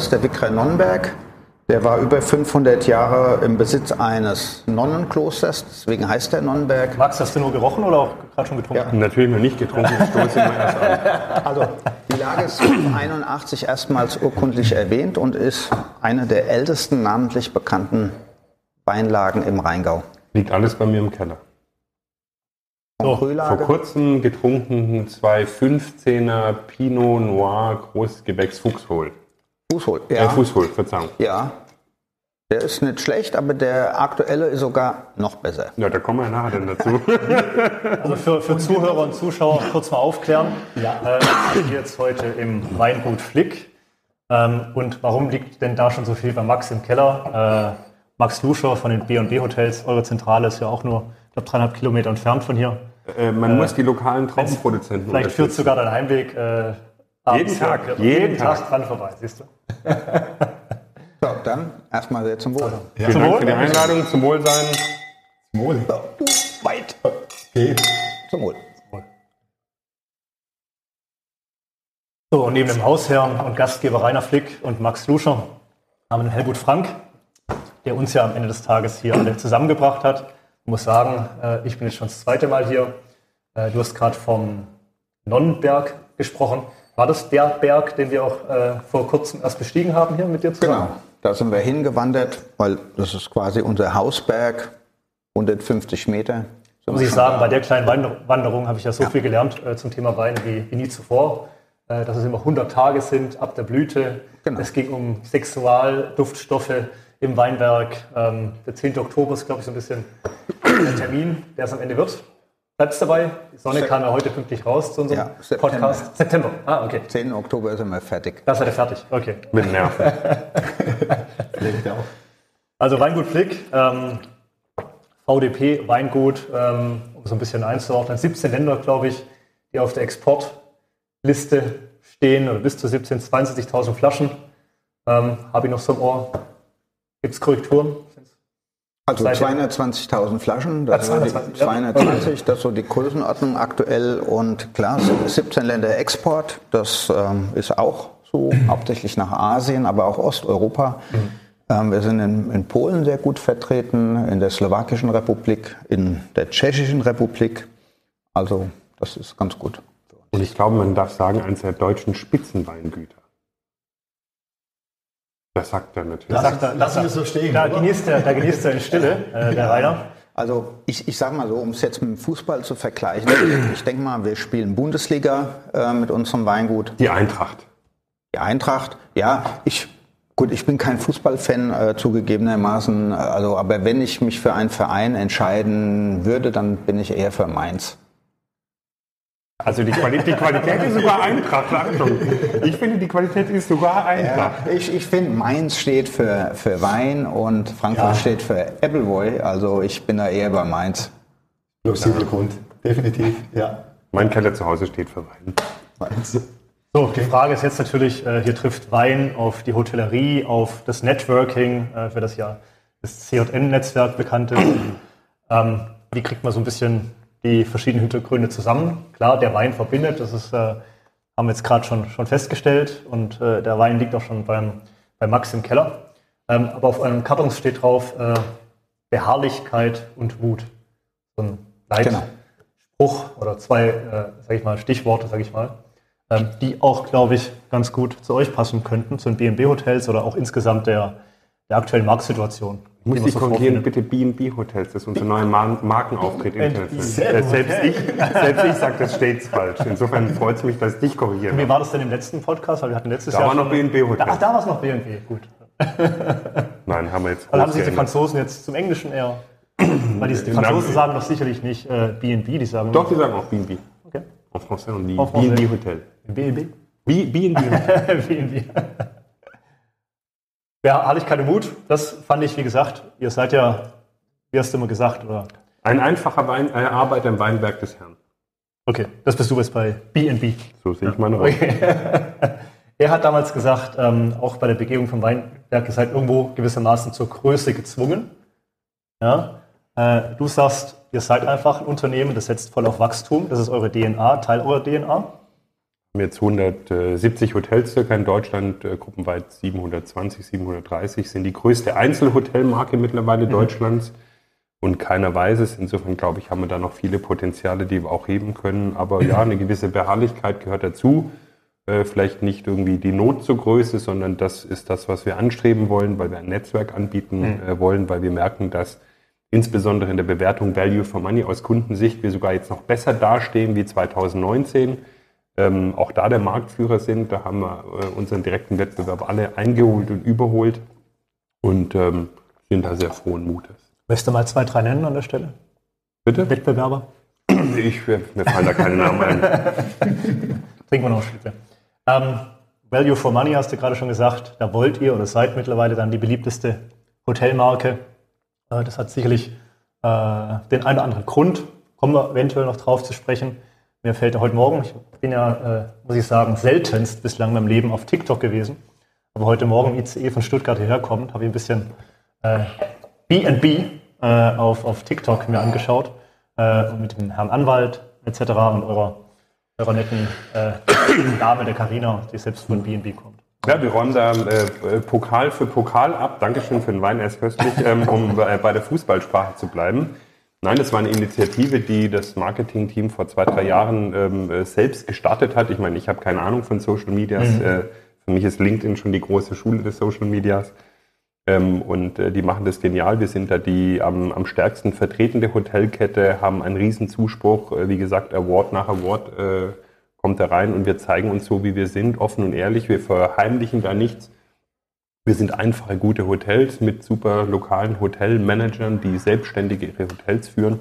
das ist der Wikre Nonnenberg. Der war über 500 Jahre im Besitz eines Nonnenklosters, deswegen heißt der Nonnenberg. Max, hast du nur gerochen oder auch gerade schon getrunken? Ja. Natürlich noch nicht getrunken, ich stoße immer erst an. Also, die Lage ist 1981 erstmals urkundlich erwähnt und ist eine der ältesten namentlich bekannten Weinlagen im Rheingau. Liegt alles bei mir im Keller. So, Vor kurzem getrunken zwei 15er Pinot Noir Großgewächs Fuchshohl. Fußhol. Ja. Äh, Fußhohl, Verzeihung. Ja. Der ist nicht schlecht, aber der aktuelle ist sogar noch besser. Ja, da kommen wir nachher dann dazu. Also für, für Zuhörer und Zuschauer kurz mal aufklären. Ja. Äh, ich bin jetzt heute im Weingut Flick. Ähm, und warum liegt denn da schon so viel bei Max im Keller? Äh, Max Luscher von den B&B Hotels, eure Zentrale ist ja auch nur, ich glaube, dreieinhalb Kilometer entfernt von hier. Äh, man muss die lokalen Traubenproduzenten Vielleicht führt sogar dein Heimweg äh, Jeden Tag, jeden jeden Tag Tag. dran vorbei, siehst du? So, dann erstmal sehr zum Wohl. Vielen Zum Dank Wohl. für die Einladung, zum Wohlsein. Wohl. Weit. Geht. Zum Wohl. So, und neben dem Hausherrn und Gastgeber Rainer Flick und Max Luscher haben wir Helmut Frank, der uns ja am Ende des Tages hier alle zusammengebracht hat. Ich muss sagen, äh, ich bin jetzt schon das zweite Mal hier. Äh, Du hast gerade vom Nonnenberg gesprochen. War das der Berg, den wir auch äh, vor kurzem erst bestiegen haben hier mit dir zusammen? Genau. Da sind wir hingewandert, weil das ist quasi unser Hausberg, 150 Meter. Muss ich sagen, bei der kleinen Wander- Wanderung habe ich ja so viel gelernt äh, zum Thema Wein wie, wie nie zuvor. Äh, dass es immer 100 Tage sind ab der Blüte. Genau. Es ging um Sexualduftstoffe im Weinberg. Ähm, der 10. Oktober ist, glaube ich, so ein bisschen der Termin, der es am Ende wird. Bleibst dabei? Die Sonne Sep- kam ja heute pünktlich raus zu unserem Ja, September. Podcast. September. Ah, okay. 10. Oktober sind wir fertig. Da seid ihr fertig. Okay. Mit Nerven. Also Weingut Flick, ähm, VDP, Weingut, ähm, um so ein bisschen einzuordnen. 17 Länder, glaube ich, die auf der Exportliste stehen oder bis zu 17, 72.000 Flaschen. Ähm, Habe ich noch so im Ohr. Gibt es Korrekturen? Also Seid ihr- 220.000 Flaschen, das Ah, ist die 220, ja. 220, das ist so die Größenordnung aktuell und klar, 17 Länder Export, das ähm, ist auch so, hauptsächlich nach Asien, aber auch Osteuropa. Ähm, wir sind in, in Polen sehr gut vertreten, in der Slowakischen Republik, in der Tschechischen Republik, also das ist ganz gut. Und ich glaube, man darf sagen, eines der deutschen Spitzenweingüter. Das sagt er natürlich. Lass, Sagt er- lassen wir so stehen. Da oder? genießt er, da genießt er in Stille, äh, der Rainer. Also ich, ich sage mal so, um es jetzt mit dem Fußball zu vergleichen, ich denke mal, wir spielen Bundesliga äh, mit unserem Weingut. Die Eintracht. Die Eintracht, ja, ich, gut, ich bin kein Fußballfan äh, zugegebenermaßen, äh, also, aber wenn ich mich für einen Verein entscheiden würde, dann bin ich eher für Mainz. Also die, Quali die Qualität ist sogar Eintracht. Achtung. Ich finde, die Qualität ist sogar Eintracht. Ich, ich finde, Mainz steht für, für Wein und Frankfurt Ja. steht für Appleboy, also ich bin da eher bei Mainz. Plausibler Grund. Definitiv, ja. Mein Keller zu Hause steht für Wein. So, die Frage ist jetzt natürlich, äh, hier trifft Wein auf die Hotellerie, auf das Networking, äh, für das ja das CJN-Netzwerk bekannt ist. ähm, wie kriegt man so ein bisschen die verschiedenen Hintergründe zusammen? Klar, der Wein verbindet, das ist, äh, haben wir jetzt gerade schon, schon festgestellt und äh, der Wein liegt auch schon beim, bei Max im Keller. Ähm, aber auf einem Kartons steht drauf äh, Beharrlichkeit und Mut. So ein Genau. Leitspruch oder zwei, äh, sag ich mal, Stichworte, sag ich mal, ähm, die auch, glaube ich, ganz gut zu euch passen könnten, zu den B&B-Hotels oder auch insgesamt der, der aktuellen Marktsituation. Ich muss so korrigieren, vorfindet. bitte B&B Hotels, das ist unser neuer Mar Markenauftritt im. Internet. Äh, gut. Selbst ich, selbst ich sage das stets falsch. Insofern freut es mich, dass ich dich korrigieren Wie war das denn im letzten Podcast? Weil wir hatten letztes Da Jahr war noch schon- B&B Hotel. Da, ach, da war es noch B&B, gut. Nein, haben wir jetzt Dann haben sich die. Franzosen jetzt zum Englischen eher... Weil die, die Franzosen sagen doch sicherlich nicht äh, B&B, die sagen Doch, die sagen auch B&B. Okay. En français on dit français. B&B Hotel. B&B. B- B&B Hotel. B&B. Ja, hatte ich keine Mut. Das fand ich, wie gesagt, ihr seid ja, wie hast du immer gesagt, oder? Ein einfacher Wein, äh, Arbeiter im Weinberg des Herrn. Okay, das bist du jetzt bei B&B. So sehe ich meine Rolle. Er hat damals gesagt, ähm, auch bei der Begehung vom Weinberg, ihr seid irgendwo gewissermaßen zur Größe gezwungen. Ja? Äh, du sagst, ihr seid einfach ein Unternehmen, das setzt voll auf Wachstum, das ist eure DNA, Teil eurer DNA. Haben jetzt 170 Hotels circa in Deutschland, äh, gruppenweit 720, 730, sind die größte Einzelhotelmarke mittlerweile Mhm. Deutschlands. Und keiner weiß es. Insofern glaube ich, haben wir da noch viele Potenziale, die wir auch heben können. Aber ja, eine gewisse Beharrlichkeit gehört dazu. Äh, vielleicht nicht irgendwie die Not zur Größe, sondern das ist das, was wir anstreben wollen, weil wir ein Netzwerk anbieten äh, wollen, weil wir merken, dass insbesondere in der Bewertung Value for Money aus Kundensicht wir sogar jetzt noch besser dastehen wie 2019. Ähm, auch da der Marktführer sind, da haben wir äh, unseren direkten Wettbewerb alle eingeholt und überholt und ähm, sind da sehr frohen Mutes. Möchtest du mal zwei, drei nennen an der Stelle? Bitte? Wettbewerber? Ich, mir fallen da keine Namen ein. Trinken wir noch ein Stückchen. Ähm, Value for Money hast du gerade schon gesagt. Da wollt ihr oder seid mittlerweile dann die beliebteste Hotelmarke. Äh, das hat sicherlich äh, den einen oder anderen Grund. Kommen wir eventuell noch drauf zu sprechen. Mir fällt heute Morgen, ich bin ja, äh, muss ich sagen, seltenst bislang in meinem Leben auf TikTok gewesen. Aber heute Morgen ICE von Stuttgart hierher kommt, habe ich ein bisschen äh, B&B äh, auf, auf TikTok mir angeschaut. Äh, mit dem Herrn Anwalt etc. und eurer, eurer netten äh, Dame, der Karina, die selbst von B&B kommt. Ja, wir räumen da äh, Pokal für Pokal ab. Dankeschön für den Wein, er ist köstlich, ähm, um bei, bei der Fußballsprache zu bleiben. Nein, das war eine Initiative, die das Marketingteam vor zwei, drei Jahren ähm, äh, selbst gestartet hat. Ich meine, ich habe keine Ahnung von Social Medias. Äh, für mich ist LinkedIn schon die große Schule des Social Medias. Ähm, und äh, die machen das genial. Wir sind da die am, am stärksten vertretende Hotelkette, haben einen riesen Zuspruch. Äh, wie gesagt, Award nach Award äh, kommt da rein und wir zeigen uns so, wie wir sind, offen und ehrlich. Wir verheimlichen da nichts. Wir sind einfache, gute Hotels mit super lokalen Hotelmanagern, die selbstständig ihre Hotels führen.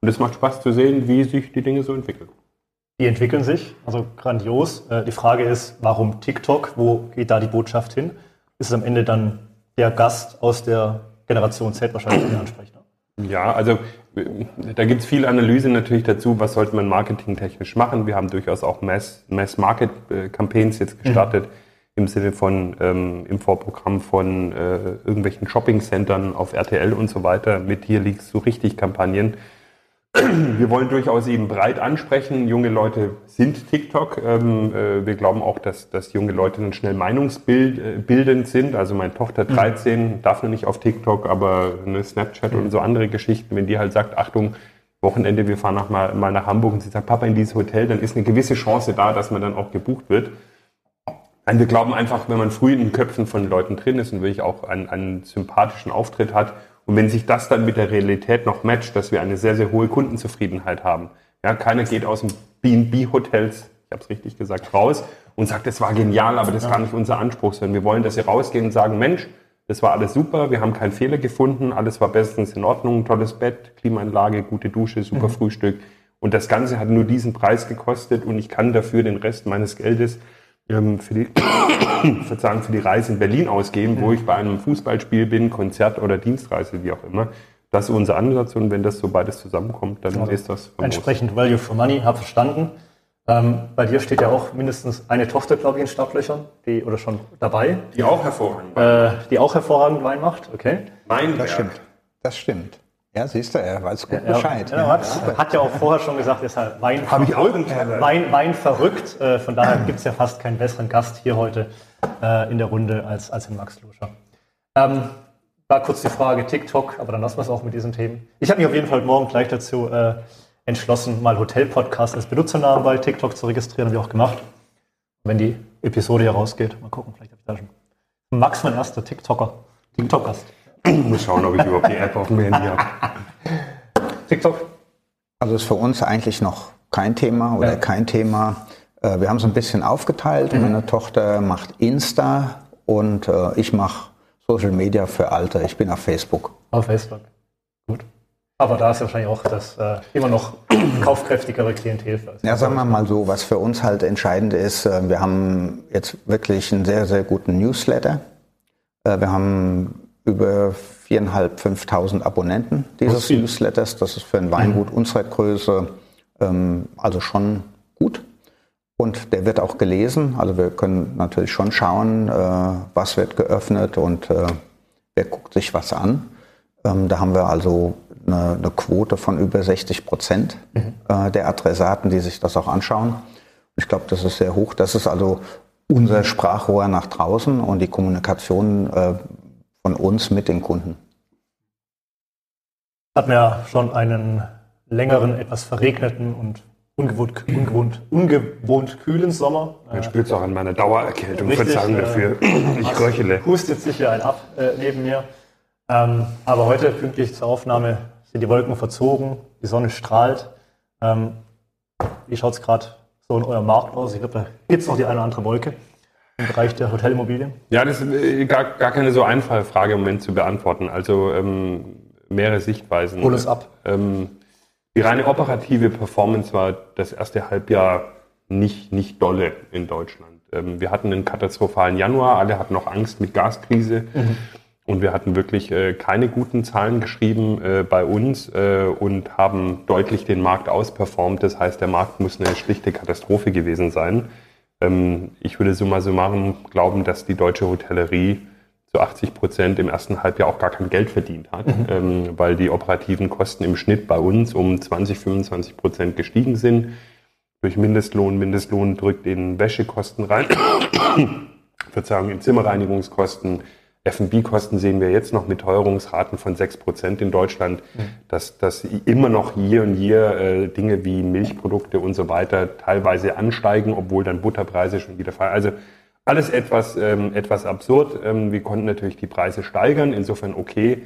Und es macht Spaß zu sehen, wie sich die Dinge so entwickeln. Die entwickeln sich, also grandios. Äh, Die Frage ist, warum TikTok? Wo geht da die Botschaft hin? Ist es am Ende dann der Gast aus der Generation Z wahrscheinlich, ansprecht? ne? Ja, also äh, da gibt es viel Analyse natürlich dazu, was sollte man marketingtechnisch machen. Wir haben durchaus auch Mass- Mass-Market-Campaigns jetzt gestartet im Sinne von ähm, im Vorprogramm von äh, irgendwelchen Shopping-Centern auf RTL und so weiter mit hier liegst du richtig Kampagnen. Wir wollen durchaus eben breit ansprechen. Junge Leute sind TikTok. Ähm, äh, wir glauben auch, dass, dass junge Leute dann schnell meinungsbildend sind. Also meine Tochter 13 darf noch nicht auf TikTok, aber eine Snapchat und so andere Geschichten, wenn die halt sagt, Achtung, Wochenende, wir fahren nach mal, mal nach Hamburg und sie sagt, Papa, in dieses Hotel, dann ist eine gewisse Chance da, dass man dann auch gebucht wird. Nein, wir glauben einfach, wenn man früh in den Köpfen von Leuten drin ist und wirklich auch einen, einen sympathischen Auftritt hat und wenn sich das dann mit der Realität noch matcht, dass wir eine sehr, sehr hohe Kundenzufriedenheit haben. Ja, keiner geht aus dem B&B-Hotels, ich habe es richtig gesagt, raus und sagt, das war genial, aber das ist gar nicht unser Anspruch, sondern wir wollen, dass sie rausgehen und sagen, Mensch, das war alles super, wir haben keinen Fehler gefunden, alles war bestens in Ordnung, tolles Bett, Klimaanlage, gute Dusche, super Frühstück. Und das Ganze hat nur diesen Preis gekostet und ich kann dafür den Rest meines Geldes für die, Verzeihung, für die Reise in Berlin ausgeben, wo ich bei einem Fußballspiel bin, Konzert oder Dienstreise, wie auch immer. Das ist unser Ansatz und wenn das so beides zusammenkommt, dann ist das famos. Entsprechend Value for Money, habe verstanden. Ähm, bei dir steht ja auch mindestens eine Tochter, glaube ich, in Startlöchern, die oder schon dabei, Die auch hervorragend. äh, die auch hervorragend Wein macht. Okay. mein Das Werk. stimmt. Das stimmt. Ja, siehst du, er weiß gut Ja, Bescheid. ja, Max hat ja auch vorher schon gesagt, er ist halt Wein, Habe ich auch. Wein, Wein verrückt. Äh, von daher gibt es ja fast keinen besseren Gast hier heute äh, in der Runde als, als den Max Luscher. Ähm, war kurz die Frage TikTok, aber dann lassen wir es auch mit diesen Themen. Ich habe mich auf jeden Fall Morgen gleich dazu äh, entschlossen, mal Hotel-Podcast als Benutzernamen bei TikTok zu registrieren, habe ich auch gemacht. Wenn die Episode hier rausgeht, mal gucken, vielleicht habe ich da schon. Max, mein erster TikToker. TikTok-Gast. Muss schauen, ob ich überhaupt die App auf dem Handy habe. TikTok? Also ist für uns eigentlich noch kein Thema oder Ja. kein Thema. Äh, Wir haben es ein bisschen aufgeteilt. Meine Tochter macht Insta und äh, ich mache Social Media für Alte. Ich bin auf Facebook. Auf Facebook. Gut. Aber da ist wahrscheinlich auch das äh, immer noch kaufkräftigere Klientel für. Ja, sagen wir mal so, was für uns halt entscheidend ist, äh, wir haben jetzt wirklich einen sehr, sehr guten Newsletter. Äh, Wir haben über 4.500, 5.000 Abonnenten dieses viel. Newsletters. Das ist für ein Weingut unserer Größe ähm, also schon gut. Und der wird auch gelesen. Also wir können natürlich schon schauen, äh, was wird geöffnet und äh, wer guckt sich was an. Ähm, da haben wir also eine, eine Quote von über 60 Prozent äh, der Adressaten, die sich das auch anschauen. Ich glaube, das ist sehr hoch. Das ist also unser Sprachrohr nach draußen und die Kommunikation äh, von uns mit den Kunden. Hatten ja schon einen längeren, etwas verregneten und ungewohnt, ungewohnt, ungewohnt kühlen Sommer. Man spürt es auch an meiner Dauererkältung. Richtig, Verzeihung äh, dafür. Ich röchele. Hustet sicher ein ab äh, neben mir. Ähm, aber heute, pünktlich zur Aufnahme, sind die Wolken verzogen, die Sonne strahlt. Ähm, wie schaut es gerade so in eurem Markt aus? Ich glaube, da gibt es noch die eine oder andere Wolke im Bereich der Hotelimmobilien. Ja, das ist äh, gar, gar keine so einfache Frage im Moment zu beantworten. Also ähm, mehrere Sichtweisen. Hol es ab. Ähm, die reine operative Performance war das erste Halbjahr nicht, nicht dolle in Deutschland. Ähm, wir hatten einen katastrophalen Januar, alle hatten noch Angst mit Gaskrise. Und wir hatten wirklich äh, keine guten Zahlen geschrieben äh, bei uns äh, und haben deutlich den Markt ausperformt. Das heißt, der Markt muss eine schlichte Katastrophe gewesen sein. Ähm, ich würde summa summarum glauben, dass die deutsche Hotellerie zu 80 Prozent im ersten Halbjahr auch gar kein Geld verdient hat, ähm, weil die operativen Kosten im Schnitt bei uns um 20, 25 Prozent gestiegen sind. Durch Mindestlohn. Mindestlohn drückt in Wäschekosten rein. Verzeihung, in Zimmerreinigungskosten. F&B-Kosten sehen wir jetzt noch mit Teuerungsraten von 6 Prozent in Deutschland, dass, dass immer noch hier und hier äh, Dinge wie Milchprodukte und so weiter teilweise ansteigen, obwohl dann Butterpreise schon wieder fallen. Also alles etwas, ähm, etwas absurd. Ähm, wir konnten natürlich die Preise steigern, insofern okay.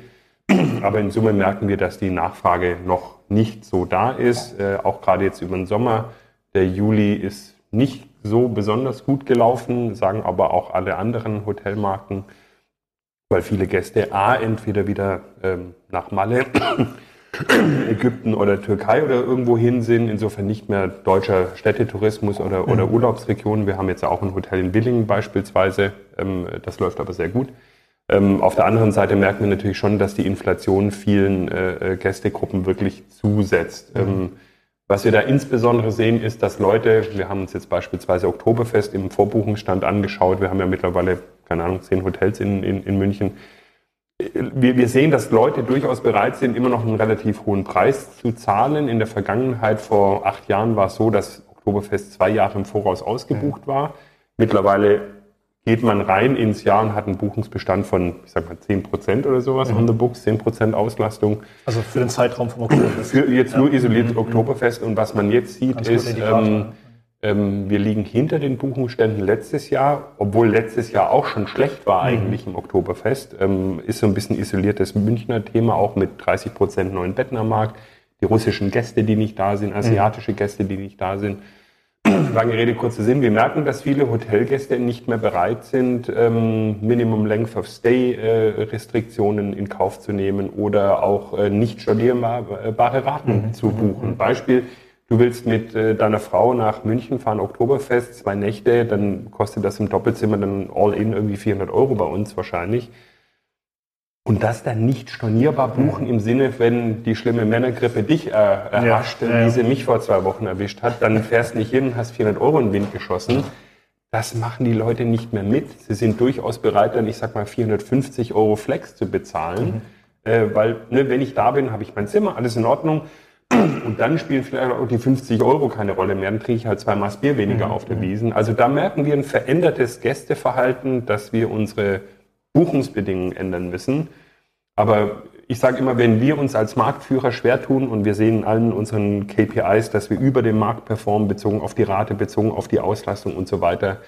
Aber in Summe merken wir, dass die Nachfrage noch nicht so da ist, äh, auch gerade jetzt über den Sommer. Der Juli ist nicht so besonders gut gelaufen, sagen aber auch alle anderen Hotelmarken, weil viele Gäste A entweder wieder ähm, nach Malle, Ägypten oder Türkei oder irgendwo hin sind, insofern nicht mehr deutscher Städtetourismus oder, oder Urlaubsregionen. Wir haben jetzt auch ein Hotel in Billingen beispielsweise, ähm, das läuft aber sehr gut. Ähm, auf der anderen Seite merken wir natürlich schon, dass die Inflation vielen äh, äh, Gästegruppen wirklich zusetzt. Ähm, was wir da insbesondere sehen, ist, dass Leute, wir haben uns jetzt beispielsweise Oktoberfest im Vorbuchungsstand angeschaut, wir haben ja mittlerweile, keine Ahnung, zehn Hotels in, in, in München. Wir, wir sehen, dass Leute durchaus bereit sind, immer noch einen relativ hohen Preis zu zahlen. In der Vergangenheit, vor acht Jahren, war es so, dass Oktoberfest zwei Jahre im Voraus ausgebucht war. Mittlerweile geht man rein ins Jahr und hat einen Buchungsbestand von, ich sag mal, 10 Prozent oder sowas on the books, 10 Prozent Auslastung. Also für den Zeitraum vom Oktoberfest. Für jetzt nur isoliert Oktoberfest. Und was man jetzt sieht, Ganz ist, ähm, wir liegen hinter den Buchungsständen letztes Jahr, obwohl letztes Jahr auch schon schlecht war eigentlich im Oktoberfest. Ähm, ist so ein bisschen isoliertes Münchner Thema, auch mit 30 Prozent neuen Betten am Markt. Die russischen Gäste, die nicht da sind, asiatische Gäste, die nicht da sind. Lange Rede, kurzer Sinn. Wir merken, dass viele Hotelgäste nicht mehr bereit sind, ähm, Minimum Length of Stay äh, Restriktionen in Kauf zu nehmen oder auch äh, nicht stornierbare Raten zu buchen. Beispiel, du willst mit äh, deiner Frau nach München fahren, Oktoberfest, zwei Nächte, dann kostet das im Doppelzimmer dann all in irgendwie 400 Euro bei uns wahrscheinlich. Und das dann nicht stornierbar buchen im Sinne, wenn die schlimme Männergrippe dich äh, erhascht, Ja, ja. wie sie mich vor zwei Wochen erwischt hat, dann fährst nicht hin hast 400 Euro in den Wind geschossen. Das machen die Leute nicht mehr mit. Sie sind durchaus bereit, dann, ich sag mal, 450 Euro Flex zu bezahlen. Äh, weil, ne, wenn ich da bin, habe ich mein Zimmer, alles in Ordnung. Und dann spielen vielleicht auch die 50 Euro keine Rolle mehr. Dann trinke ich halt zwei Maß Bier weniger auf der Wiesen. Also da merken wir ein verändertes Gästeverhalten, dass wir unsere Buchungsbedingungen ändern müssen. Aber ich sage immer, wenn wir uns als Marktführer schwer tun und wir sehen in allen unseren KPIs, dass wir über den Markt performen, bezogen auf die Rate, bezogen auf die Auslastung und so weiter,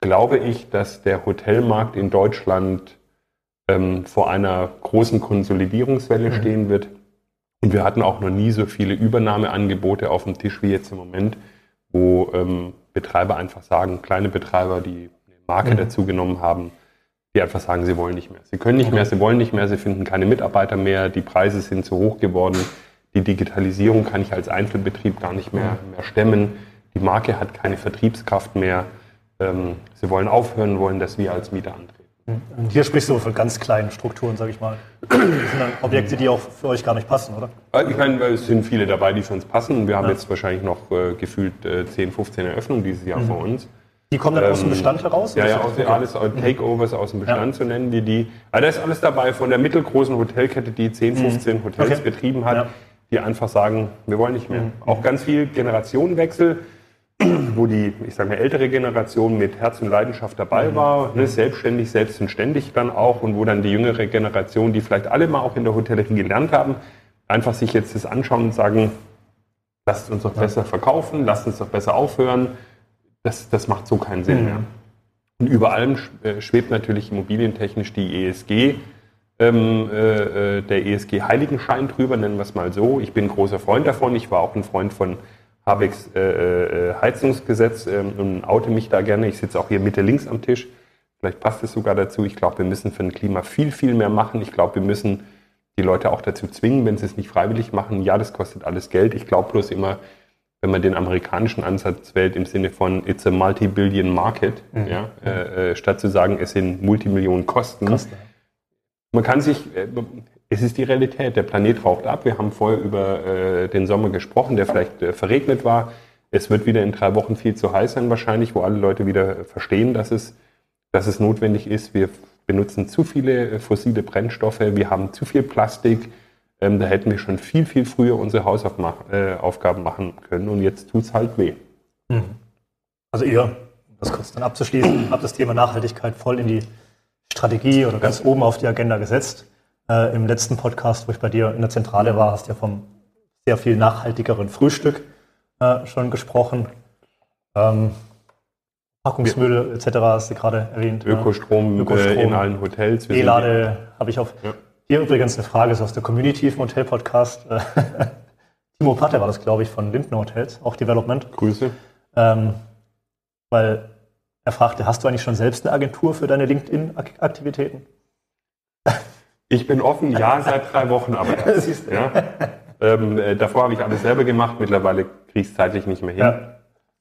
glaube ich, dass der Hotelmarkt in Deutschland ähm, vor einer großen Konsolidierungswelle stehen wird. Und wir hatten auch noch nie so viele Übernahmeangebote auf dem Tisch wie jetzt im Moment, wo ähm, Betreiber einfach sagen, kleine Betreiber, die eine Marke dazu genommen haben, die einfach sagen, sie wollen nicht mehr. Sie können nicht mehr, sie wollen nicht mehr, sie finden keine Mitarbeiter mehr, die Preise sind zu hoch geworden, die Digitalisierung kann ich als Einzelbetrieb gar nicht mehr, mehr stemmen, die Marke hat keine Vertriebskraft mehr, ähm, sie wollen aufhören, wollen, dass wir als Mieter antreten. Und hier sprichst du von ganz kleinen Strukturen, sage ich mal. Das sind dann Objekte, die auch für euch gar nicht passen, oder? Äh, Ich meine, es sind viele dabei, die für uns passen. Wir haben jetzt wahrscheinlich noch äh, gefühlt äh, 10, 15 Eröffnungen dieses Jahr vor uns. Die kommen dann aus dem Ähm, Bestand heraus? Ja, ja, aus, das- alles äh, Takeovers aus dem Bestand, so nennen wir die. Aber da ist alles dabei, von der mittelgroßen Hotelkette, die 10, 15 Hotels Okay. betrieben hat, Ja. die einfach sagen, wir wollen nicht mehr. Auch ganz viel Generationenwechsel. wo die, ich sage mal, ältere Generation mit Herz und Leidenschaft dabei war, ne, selbstständig, selbst und ständig dann auch und wo dann die jüngere Generation, die vielleicht alle mal auch in der Hotellerie gelernt haben, einfach sich jetzt das anschauen und sagen, lasst uns doch besser verkaufen, lasst uns doch besser aufhören. Das, das macht so keinen Sinn mehr. Und über allem äh, schwebt natürlich immobilientechnisch die ESG, ähm, äh, äh, der ESG Heiligenschein drüber, nennen wir es mal so. Ich bin ein großer Freund davon. Ich war auch ein Freund von Habecks äh, äh, Heizungsgesetz ähm, und oute mich da gerne. Ich sitze auch hier Mitte links am Tisch. Vielleicht passt es sogar dazu. Ich glaube, wir müssen für ein Klima viel, viel mehr machen. Ich glaube, wir müssen die Leute auch dazu zwingen, wenn sie es nicht freiwillig machen. Ja, das kostet alles Geld. Ich glaube bloß immer, wenn man den amerikanischen Ansatz wählt im Sinne von it's a multi-billion market, ja, äh, äh, statt zu sagen, es sind Multimillionen Kosten. Kosten. Man kann sich, äh, es ist die Realität, der Planet raucht ab. Wir haben vorher über äh, den Sommer gesprochen, der vielleicht äh, verregnet war. Es wird wieder in drei Wochen viel zu heiß sein wahrscheinlich, wo alle Leute wieder verstehen, dass es, dass es notwendig ist. Wir benutzen zu viele äh, fossile Brennstoffe, wir haben zu viel Plastik. Ähm, da hätten wir schon viel, viel früher unsere Hausaufgaben äh, machen können und jetzt tut's halt weh. Also ihr, um das kurz dann abzuschließen, habt das Thema Nachhaltigkeit voll in die Strategie oder ganz oben auf die Agenda gesetzt. Äh, Im letzten Podcast, wo ich bei dir in der Zentrale war, hast du ja vom sehr viel nachhaltigeren Frühstück äh, schon gesprochen. Ähm, Packungsmüll etc. hast du gerade erwähnt. ne? Ökostrom, Ökostrom. Äh, in allen Hotels. E-Lade habe ich auf. Ja. Hier übrigens eine Frage ist aus der Community im Hotel-Podcast. Äh, Timo Patte war das, glaube ich, von Lindner Hotels, auch Development. Grüße. Ähm, weil er fragte, hast du eigentlich schon selbst eine Agentur für deine LinkedIn-Aktivitäten? Ich bin offen, ja, seit drei Wochen, aber erst, ja. ähm, äh, Davor habe ich alles selber gemacht, mittlerweile kriege ich es zeitlich nicht mehr hin. Ja.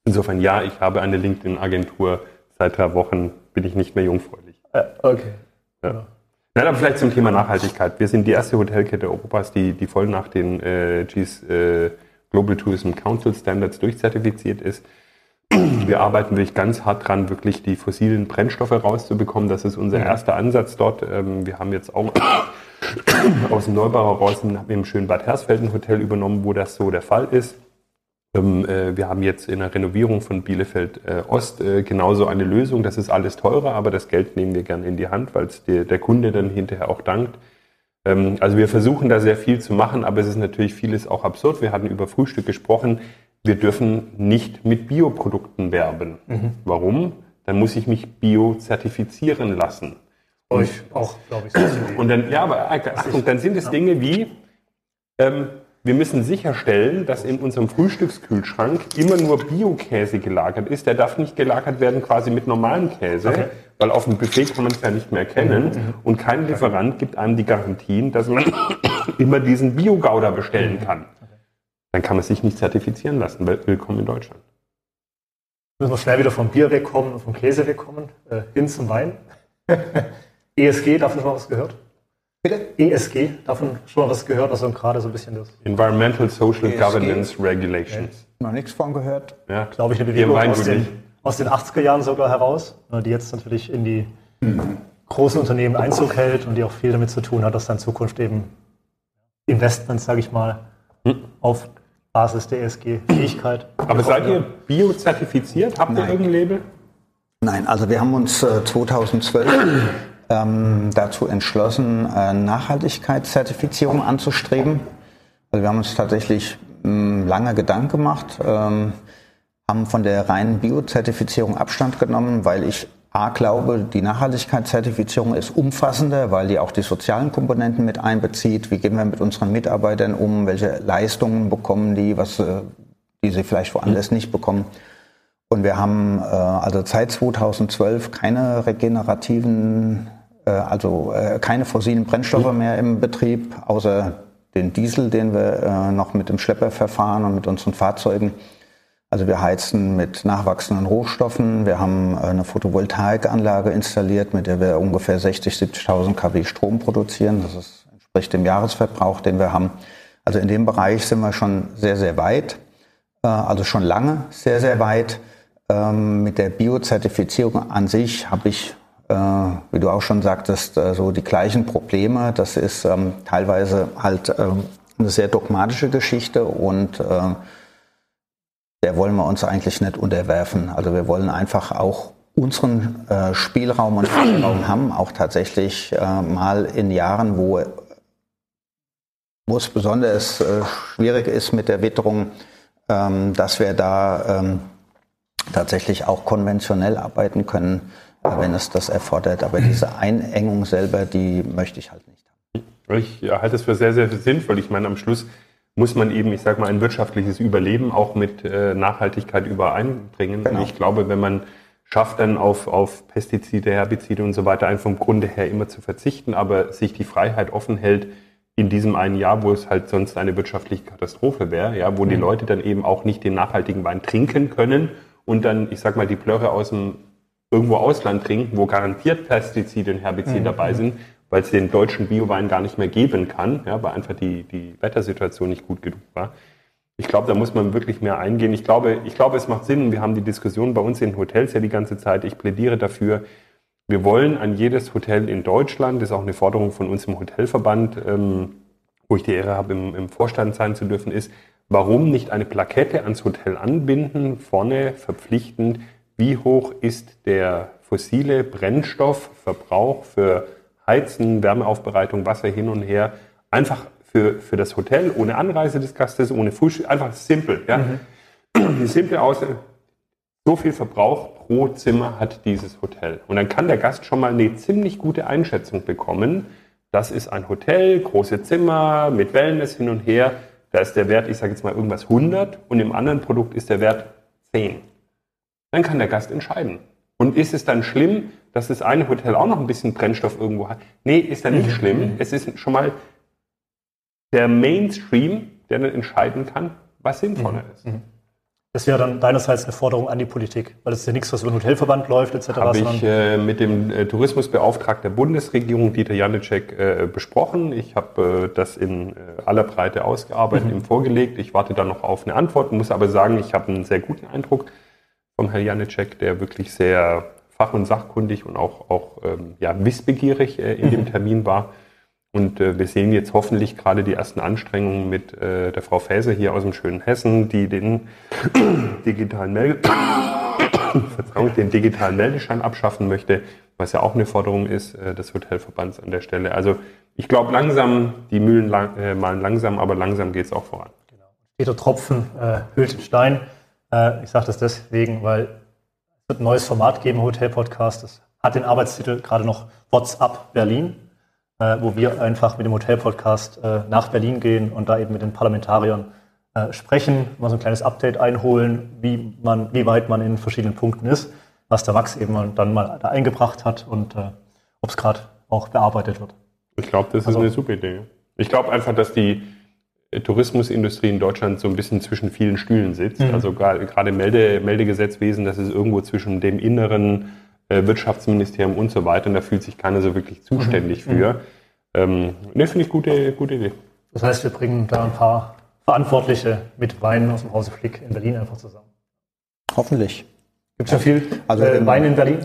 Insofern ja, ich habe eine LinkedIn-Agentur. Seit drei Wochen bin ich nicht mehr jungfräulich. Äh, okay. Ja. Nein, aber vielleicht zum Thema Nachhaltigkeit. Wir sind die erste Hotelkette Europas, die, die voll nach den äh, GS, äh, Global Tourism Council Standards durchzertifiziert ist. Wir arbeiten wirklich ganz hart dran, wirklich die fossilen Brennstoffe rauszubekommen. Das ist unser erster Ansatz dort. Ähm, wir haben jetzt auch aus dem Neubau heraus im schönen Bad Hersfeld ein Hotel übernommen, wo das so der Fall ist. Ähm, äh, wir haben jetzt in der Renovierung von Bielefeld äh, Ost äh, genauso eine Lösung. Das ist alles teurer, aber das Geld nehmen wir gerne in die Hand, weil es der, der Kunde dann hinterher auch dankt. Ähm, also wir versuchen da sehr viel zu machen, aber es ist natürlich vieles auch absurd. Wir hatten über Frühstück gesprochen. Wir dürfen nicht mit Bioprodukten werben. Warum? Dann muss ich mich bio-zertifizieren lassen. Euch auch, glaube ich, so Und dann, ja, aber äh, Achtung, dann sind es Dinge wie, ähm, wir müssen sicherstellen, dass in unserem Frühstückskühlschrank immer nur Bio-Käse gelagert ist. Der darf nicht gelagert werden quasi mit normalem Käse, Okay. weil auf dem Buffet kann man es ja nicht mehr erkennen. Und kein Lieferant gibt einem die Garantien, dass man immer diesen Bio-Gouda bestellen kann. Dann kann man sich nicht zertifizieren lassen. Willkommen in Deutschland. Müssen wir schnell wieder vom Bier wegkommen und vom Käse wegkommen. Äh, hin zum Wein. ESG, davon schon mal was gehört? Bitte? ESG, davon schon mal was gehört, also gerade so ein bisschen das, Environmental Social ESG. Governance Regulations. Noch nichts von gehört. Ja. glaube ich, eine Bewegung aus den, aus den 80er Jahren sogar heraus, äh, die jetzt natürlich in die großen Unternehmen Einzug hält und die auch viel damit zu tun hat, dass dann in Zukunft eben Investments, sage ich mal, auf Basis der ESG-Fähigkeit. Aber seid ihr bio-zertifiziert? Habt ihr Nein. irgendein Label? Nein, also wir haben uns äh, 2012 ähm, dazu entschlossen, äh, Nachhaltigkeitszertifizierung anzustreben. Also wir haben uns tatsächlich mh, lange Gedanken gemacht, ähm, haben von der reinen Biozertifizierung Abstand genommen, weil ich A glaube, die Nachhaltigkeitszertifizierung ist umfassender, weil die auch die sozialen Komponenten mit einbezieht. Wie gehen wir mit unseren Mitarbeitern um? Welche Leistungen bekommen die, was, äh, die sie vielleicht woanders nicht bekommen? Und wir haben äh, also seit 2012 keine regenerativen, äh, also äh, keine fossilen Brennstoffe mehr im Betrieb, außer den Diesel, den wir äh, noch mit dem Schlepper verfahren und mit unseren Fahrzeugen. Also wir heizen mit nachwachsenden Rohstoffen. Wir haben eine Photovoltaikanlage installiert, mit der wir ungefähr 60.000, 70.000 kW Strom produzieren. Das ist, entspricht dem Jahresverbrauch, den wir haben. Also in dem Bereich sind wir schon sehr, sehr weit. Äh, Also schon lange sehr, sehr weit. Ähm, Mit der Biozertifizierung an sich habe ich, äh, wie du auch schon sagtest, äh, so die gleichen Probleme. Das ist ähm, teilweise halt ähm, eine sehr dogmatische Geschichte und der wollen wir uns eigentlich nicht unterwerfen. Also wir wollen einfach auch unseren äh, Spielraum und Spielraum haben, auch tatsächlich äh, mal in Jahren, wo, wo es besonders äh, schwierig ist mit der Witterung, ähm, dass wir da ähm, tatsächlich auch konventionell arbeiten können, wenn es das erfordert. Aber diese Einengung selber, die möchte ich halt nicht haben. Ich halte es für sehr, sehr sinnvoll. Ich meine, am Schluss muss man eben, ich sage mal, ein wirtschaftliches Überleben auch mit äh, Nachhaltigkeit übereinbringen. Genau. Und ich glaube, wenn man schafft dann auf, auf Pestizide, Herbizide und so weiter einfach vom Grunde her immer zu verzichten, aber sich die Freiheit offen hält, in diesem einen Jahr, wo es halt sonst eine wirtschaftliche Katastrophe wäre, ja, wo mhm. die Leute dann eben auch nicht den nachhaltigen Wein trinken können und dann, ich sag mal, die Plörre aus dem irgendwo Ausland trinken, wo garantiert Pestizide und Herbizide mhm. dabei sind, weil es den deutschen Biowein gar nicht mehr geben kann, ja, weil einfach die, die Wettersituation nicht gut genug war. Ich glaube, da muss man wirklich mehr eingehen. Ich glaube, ich glaube, es macht Sinn. Wir haben die Diskussion bei uns in Hotels ja die ganze Zeit. Ich plädiere dafür, wir wollen an jedes Hotel in Deutschland, das ist auch eine Forderung von uns im Hotelverband, ähm, wo ich die Ehre habe, im, im Vorstand sein zu dürfen, ist, warum nicht eine Plakette ans Hotel anbinden, vorne verpflichtend, wie hoch ist der fossile Brennstoffverbrauch für Heizen, Wärmeaufbereitung, Wasser hin und her, einfach für, für das Hotel, ohne Anreise des Gastes, ohne Frühstück, einfach simpel. Ja? Mhm. Die simple Aussage, so viel Verbrauch pro Zimmer hat dieses Hotel. Und dann kann der Gast schon mal eine ziemlich gute Einschätzung bekommen. Das ist ein Hotel, große Zimmer mit Wellness hin und her. Da ist der Wert, ich sage jetzt mal irgendwas 100 und im anderen Produkt ist der Wert 10. Dann kann der Gast entscheiden. Und ist es dann schlimm, dass das eine Hotel auch noch ein bisschen Brennstoff irgendwo hat? Nee, ist ja nicht mhm. schlimm. Es ist schon mal der Mainstream, der dann entscheiden kann, was sinnvoller mhm. ist. Mhm. Das wäre dann deinerseits eine Forderung an die Politik, weil das ist ja nichts, was über den Hotelverband läuft etc. Habe ich äh, mit dem äh, Tourismusbeauftragten der Bundesregierung, Dieter Janicek, äh, besprochen. Ich habe äh, das in äh, aller Breite ausgearbeitet, mhm. ihm vorgelegt. Ich warte dann noch auf eine Antwort, muss aber sagen, ich habe einen sehr guten Eindruck vom Herrn Janicek, der wirklich sehr fach- und sachkundig und auch, auch ähm, ja, wissbegierig äh, in mhm. dem Termin war. Und äh, wir sehen jetzt hoffentlich gerade die ersten Anstrengungen mit äh, der Frau Fäse hier aus dem schönen Hessen, die den digitalen Melde Verzeihung, den digitalen Meldeschein abschaffen möchte, was ja auch eine Forderung ist äh, des Hotelverbands an der Stelle. Also ich glaube langsam, die Mühlen lang, äh, malen langsam, aber langsam geht es auch voran. Genau. Steter Tropfen äh, hüllt den Stein. Äh, ich sage das deswegen, weil wird ein neues Format geben, Hotel Podcast. Das hat den Arbeitstitel gerade noch WhatsApp Berlin äh, wo wir einfach mit dem Hotel-Podcast äh, nach Berlin gehen und da eben mit den Parlamentariern äh, sprechen, mal so ein kleines Update einholen, wie, man, wie weit man in verschiedenen Punkten ist, was der Max eben dann mal da eingebracht hat und äh, ob es gerade auch bearbeitet wird. Ich glaube, das also, ist eine super Idee. Ich glaube einfach, dass die Tourismusindustrie in Deutschland so ein bisschen zwischen vielen Stühlen sitzt. Mhm. Also gerade Melde, Meldegesetzwesen, das ist irgendwo zwischen dem inneren äh, Wirtschaftsministerium und so weiter. Und da fühlt sich keiner so wirklich zuständig mhm. für. Ähm, ne, finde ich gute, gute Idee. Das heißt, wir bringen da ein paar Verantwortliche mit Wein aus dem Hause Flick in Berlin einfach zusammen. Hoffentlich. Gibt es ja viel also äh, Wein in Berlin?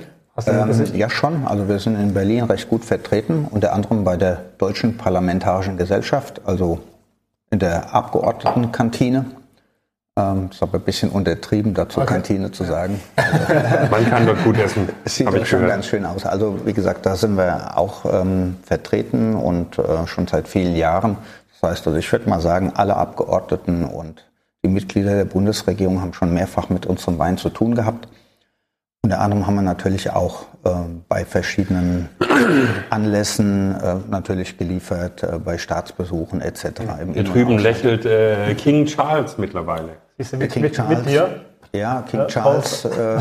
Ähm, ja, schon. Also wir sind in Berlin recht gut vertreten, unter anderem bei der Deutschen Parlamentarischen Gesellschaft, also in der Abgeordnetenkantine. Ähm, ist aber ein bisschen untertrieben, dazu okay. Kantine zu sagen. Man kann dort gut essen. Sieht aber schon ganz schön aus. Also wie gesagt, da sind wir auch ähm, vertreten und äh, schon seit vielen Jahren. Das heißt, also ich würde mal sagen, alle Abgeordneten und die Mitglieder der Bundesregierung haben schon mehrfach mit unserem Wein zu tun gehabt. Unter anderem haben wir natürlich auch äh, bei verschiedenen Anlässen äh, natürlich geliefert, äh, bei Staatsbesuchen etc. Hier drüben lächelt äh, King Charles mittlerweile. Ist er mit, King mit, Charles, mit dir? Ja, King ja, Charles äh,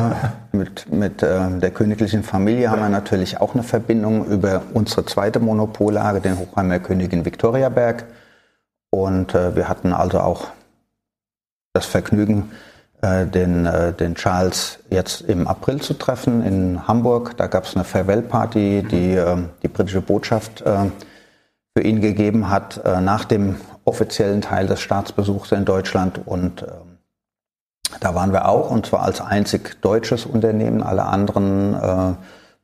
mit, mit äh, der königlichen Familie haben wir natürlich auch eine Verbindung über unsere zweite Monopollage, den Hochheimer Königin Viktoriaberg. Und äh, wir hatten also auch das Vergnügen, äh, den, äh, den Charles jetzt im April zu treffen in Hamburg. Da gab es eine Farewell-Party, die äh, die britische Botschaft äh, für ihn gegeben hat, äh, nach dem offiziellen Teil des Staatsbesuchs in Deutschland. Und da waren wir auch, und zwar als einzig deutsches Unternehmen. Alle anderen äh,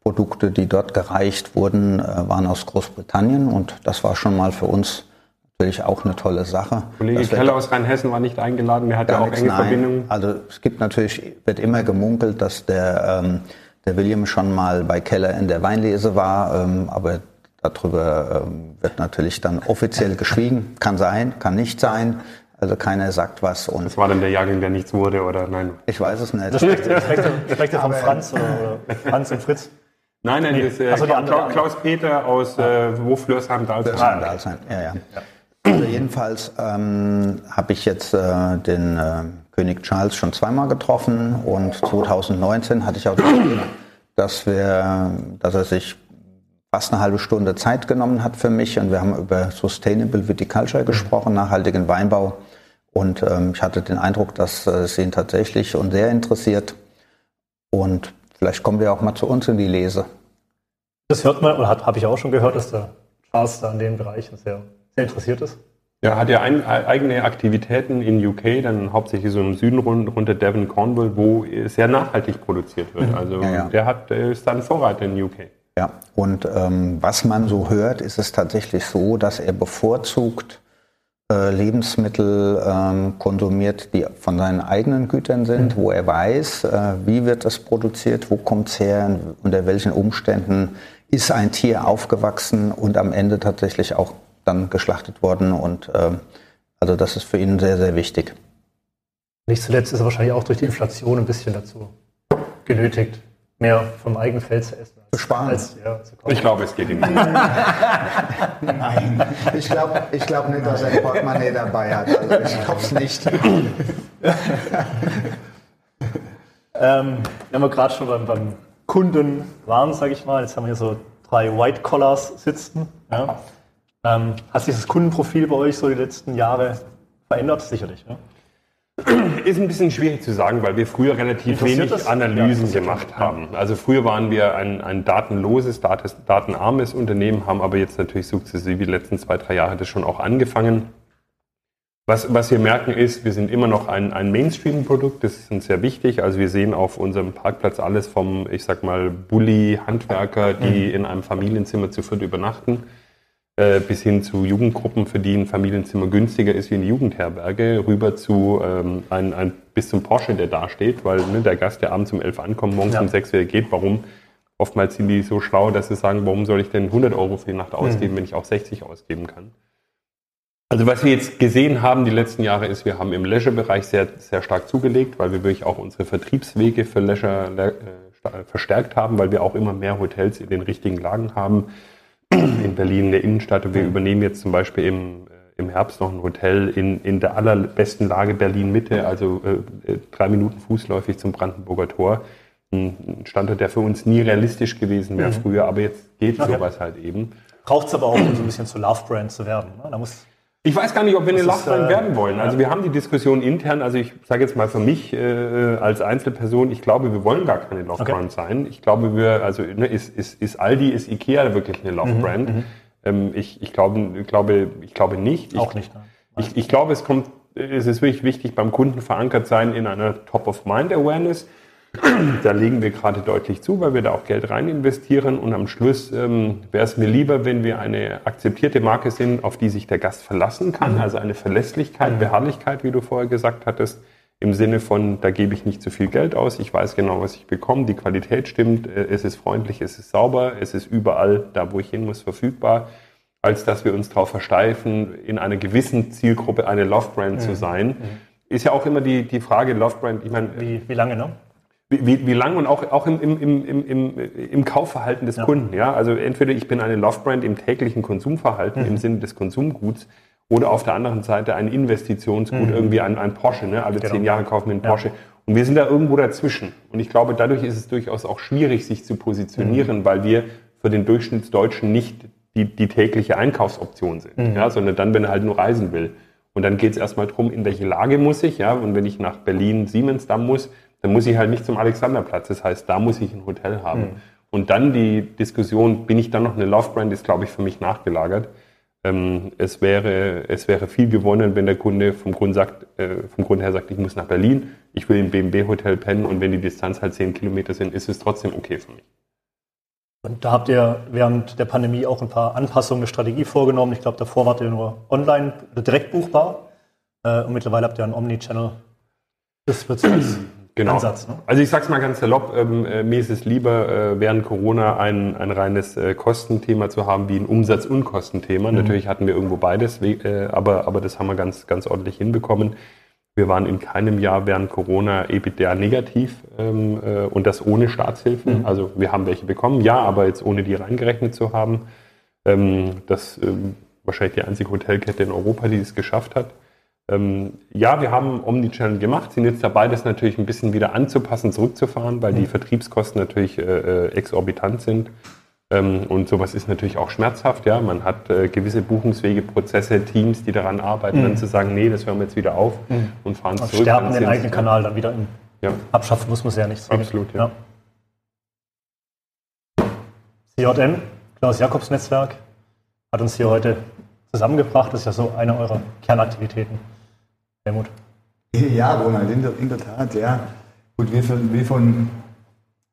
Produkte, die dort gereicht wurden, äh, waren aus Großbritannien. Und das war schon mal für uns natürlich auch eine tolle Sache. Kollege Keller aus Rheinhessen war nicht eingeladen, der hat ja auch nichts, enge nein. Verbindungen. Also es gibt natürlich, wird immer gemunkelt, dass der, ähm, der William schon mal bei Keller in der Weinlese war, ähm, aber darüber ähm, wird natürlich dann offiziell geschwiegen. Kann sein, kann nicht sein. Also keiner sagt was und Das war dann der Jahrgang, der nichts wurde, oder nein? ich weiß es nicht. Das spricht, ja von Franz oder, oder Franz und Fritz. Nein, nein, Nee. das ist äh, so, die Kla- andere- Kla- Klaus Peter aus äh, Woflörsheim, Das Dalsheim. kann da sein. Ja, ja. Also jedenfalls ähm, habe ich jetzt äh, den äh, König Charles schon zweimal getroffen und 2019 hatte ich auch das Glück, dass wir, dass er sich fast eine halbe Stunde Zeit genommen hat für mich und wir haben über Sustainable Viticulture gesprochen, nachhaltigen Weinbau. Und ähm, ich hatte den Eindruck, dass äh, es ihn tatsächlich und sehr interessiert. Und vielleicht kommen wir auch mal zu uns in die Lese. Das hört man, oder habe ich auch schon gehört, dass der Charles da in den Bereichen sehr, sehr interessiert ist. Ja, hat ja ein, eigene Aktivitäten in UK, dann hauptsächlich so im Süden rund, runter Devon, Cornwall, wo sehr nachhaltig produziert wird. Also Ja, ja. der hat, ist dann Vorreiter in UK. Ja, und ähm, was man so hört, ist es tatsächlich so, dass er bevorzugt äh, Lebensmittel ähm, konsumiert, die von seinen eigenen Gütern sind, wo er weiß, äh, wie wird es produziert, wo kommt es her, unter welchen Umständen ist ein Tier aufgewachsen und am Ende tatsächlich auch dann geschlachtet worden. Und ähm, also das ist für ihn sehr, sehr wichtig. Nicht zuletzt ist er wahrscheinlich auch durch die Inflation ein bisschen dazu genötigt, mehr vom eigenen Feld zu essen. Als, Zu sparen. Als, ja, zu kaufen. Ich glaube, es geht ihm nicht. Nein, ich glaube ich glaub nicht, dass er ein Portemonnaie dabei hat. Also ich glaube es nicht. Ähm, wenn wir gerade schon beim, beim Kunden waren, sage ich mal, jetzt haben wir hier so drei White Collars sitzen. Ja. Ähm, hat sich das Kundenprofil bei euch so die letzten Jahre verändert? Sicherlich. Ja? Ist ein bisschen schwierig zu sagen, weil wir früher relativ wenig das? Ja, Analysen interessiert gemacht haben. Also früher waren wir ein, ein datenloses, datenarmes Unternehmen, haben aber jetzt natürlich sukzessive die letzten zwei, drei Jahre das schon auch angefangen. Was, was wir merken ist, wir sind immer noch ein, ein Mainstream-Produkt, das ist uns sehr wichtig. Also wir sehen auf unserem Parkplatz alles vom, ich sag mal, Bulli, Handwerker, die in einem Familienzimmer zu viert übernachten, äh, bis hin zu Jugendgruppen, für die ein Familienzimmer günstiger ist wie eine Jugendherberge, rüber zu ähm, ein, ein, bis zum Porsche, der da steht, weil ne, der Gast, der abends um 11 ankommt, morgens Ja. um 6 wieder geht, warum? Oftmals sind die so schlau, dass sie sagen, warum soll ich denn 100 Euro für die Nacht ausgeben, wenn ich auch 60 ausgeben kann? Also was wir jetzt gesehen haben die letzten Jahre ist, wir haben im Leisure-Bereich sehr, sehr stark zugelegt, weil wir wirklich auch unsere Vertriebswege für Leisure le- äh, verstärkt haben, weil wir auch immer mehr Hotels in den richtigen Lagen haben. In Berlin in der Innenstadt. Und wir übernehmen jetzt zum Beispiel im, äh, im Herbst noch ein Hotel in, in der allerbesten Lage Berlin-Mitte, also äh, äh, drei Minuten fußläufig zum Brandenburger Tor. Ein Standort, der für uns nie realistisch gewesen wäre früher, aber jetzt geht Okay. sowas halt eben. Braucht es aber auch, um so ein bisschen zur Love-Brand zu werden. Ne? Da muss, Ich weiß gar nicht, ob wir eine Lachbrand äh, werden wollen. Also wir haben die Diskussion intern, also ich sage jetzt mal für mich äh, als Einzelperson, ich glaube, wir wollen gar keine Love Okay. Sein. Ich glaube, wir, also ne, ist, ist, ist Aldi, ist Ikea wirklich eine Mhm, Love Brand? Ähm, ich, ich, glaube, ich, glaube, ich glaube nicht. Ich, auch nicht. Ne? ich, ich glaube, es kommt, es ist wirklich wichtig, beim Kunden verankert sein in einer Top-of-Mind-Awareness. Da legen wir gerade deutlich zu, weil wir da auch Geld rein investieren. Und am Schluss ähm, wäre es mir lieber, wenn wir eine akzeptierte Marke sind, auf die sich der Gast verlassen kann. Also eine Verlässlichkeit, Beharrlichkeit, wie du vorher gesagt hattest. Im Sinne von, da gebe ich nicht zu viel Geld aus, ich weiß genau, was ich bekomme, die Qualität stimmt, äh, es ist freundlich, es ist sauber, es ist überall, da wo ich hin muss, verfügbar als dass wir uns darauf versteifen, in einer gewissen Zielgruppe eine Love-Brand zu sein. Ist ja auch immer die, die Frage, Love-Brand, ich meine, Wie, wie lange, ne? Wie, wie, lang und auch, auch im, im, im, im, im, Kaufverhalten des Ja. Kunden. Ja? Also entweder ich bin eine Love-Brand im täglichen Konsumverhalten, im Sinne des Konsumguts, oder auf der anderen Seite ein Investitionsgut, irgendwie ein, ein Porsche. Ne? Alle Genau. zehn Jahre kaufen wir einen Porsche. Und wir sind da irgendwo dazwischen. Und ich glaube, dadurch ist es durchaus auch schwierig, sich zu positionieren, weil wir für den Durchschnittsdeutschen nicht die, die tägliche Einkaufsoption sind, ja? sondern dann, wenn er halt nur reisen will. Und dann geht es erstmal darum, in welche Lage muss ich. Ja? Und wenn ich nach Berlin Siemensdamm muss, dann muss ich halt nicht zum Alexanderplatz. Das heißt, da muss ich ein Hotel haben. Und dann die Diskussion, bin ich dann noch eine Love-Brand, ist, glaube ich, für mich nachgelagert. Ähm, es, wäre, es wäre viel gewonnen, wenn der Kunde vom Grund, sagt, äh, vom Grund her sagt, ich muss nach Berlin, ich will im BMW-Hotel pennen und wenn die Distanz halt 10 Kilometer sind, ist es trotzdem okay für mich. Und da habt ihr während der Pandemie auch ein paar Anpassungen der Strategie vorgenommen. Ich glaube, davor wart ihr nur online, direkt buchbar. Äh, und mittlerweile habt ihr einen Omnichannel. Genau. Ansatz. Ne? Also ich sag's mal ganz salopp, ähm, äh, mir ist es lieber, äh, während Corona ein, ein reines äh, Kostenthema zu haben, wie ein Umsatz- und Kostenthema. Natürlich hatten wir irgendwo beides, äh, aber, aber das haben wir ganz, ganz ordentlich hinbekommen. Wir waren in keinem Jahr während Corona EBITDA negativ ähm, äh, und das ohne Staatshilfen. Also wir haben welche bekommen, ja, aber jetzt ohne die reingerechnet zu haben. Ähm, das ähm, wahrscheinlich die einzige Hotelkette in Europa, die es geschafft hat. Ähm, ja, wir haben Omnichannel gemacht, sind jetzt dabei, das natürlich ein bisschen wieder anzupassen, zurückzufahren, weil die Vertriebskosten natürlich äh, äh, exorbitant sind. Ähm, und sowas ist natürlich auch schmerzhaft. Ja, man hat äh, gewisse Buchungswege, Prozesse, Teams, die daran arbeiten, dann zu sagen, nee, das hören wir jetzt wieder auf und fahren Und zurück. stärken ans den eigenen Kanal dann wieder Ja. Abschaffen muss man es ja nicht. zwingend. Absolut, ja. CJN, Klaus Jakobs Netzwerk, hat uns hier heute zusammengebracht. Das ist ja so eine eurer Kernaktivitäten. Helmut. Ja, Ronald, in der, in der Tat, ja. Gut, wir von, wir von,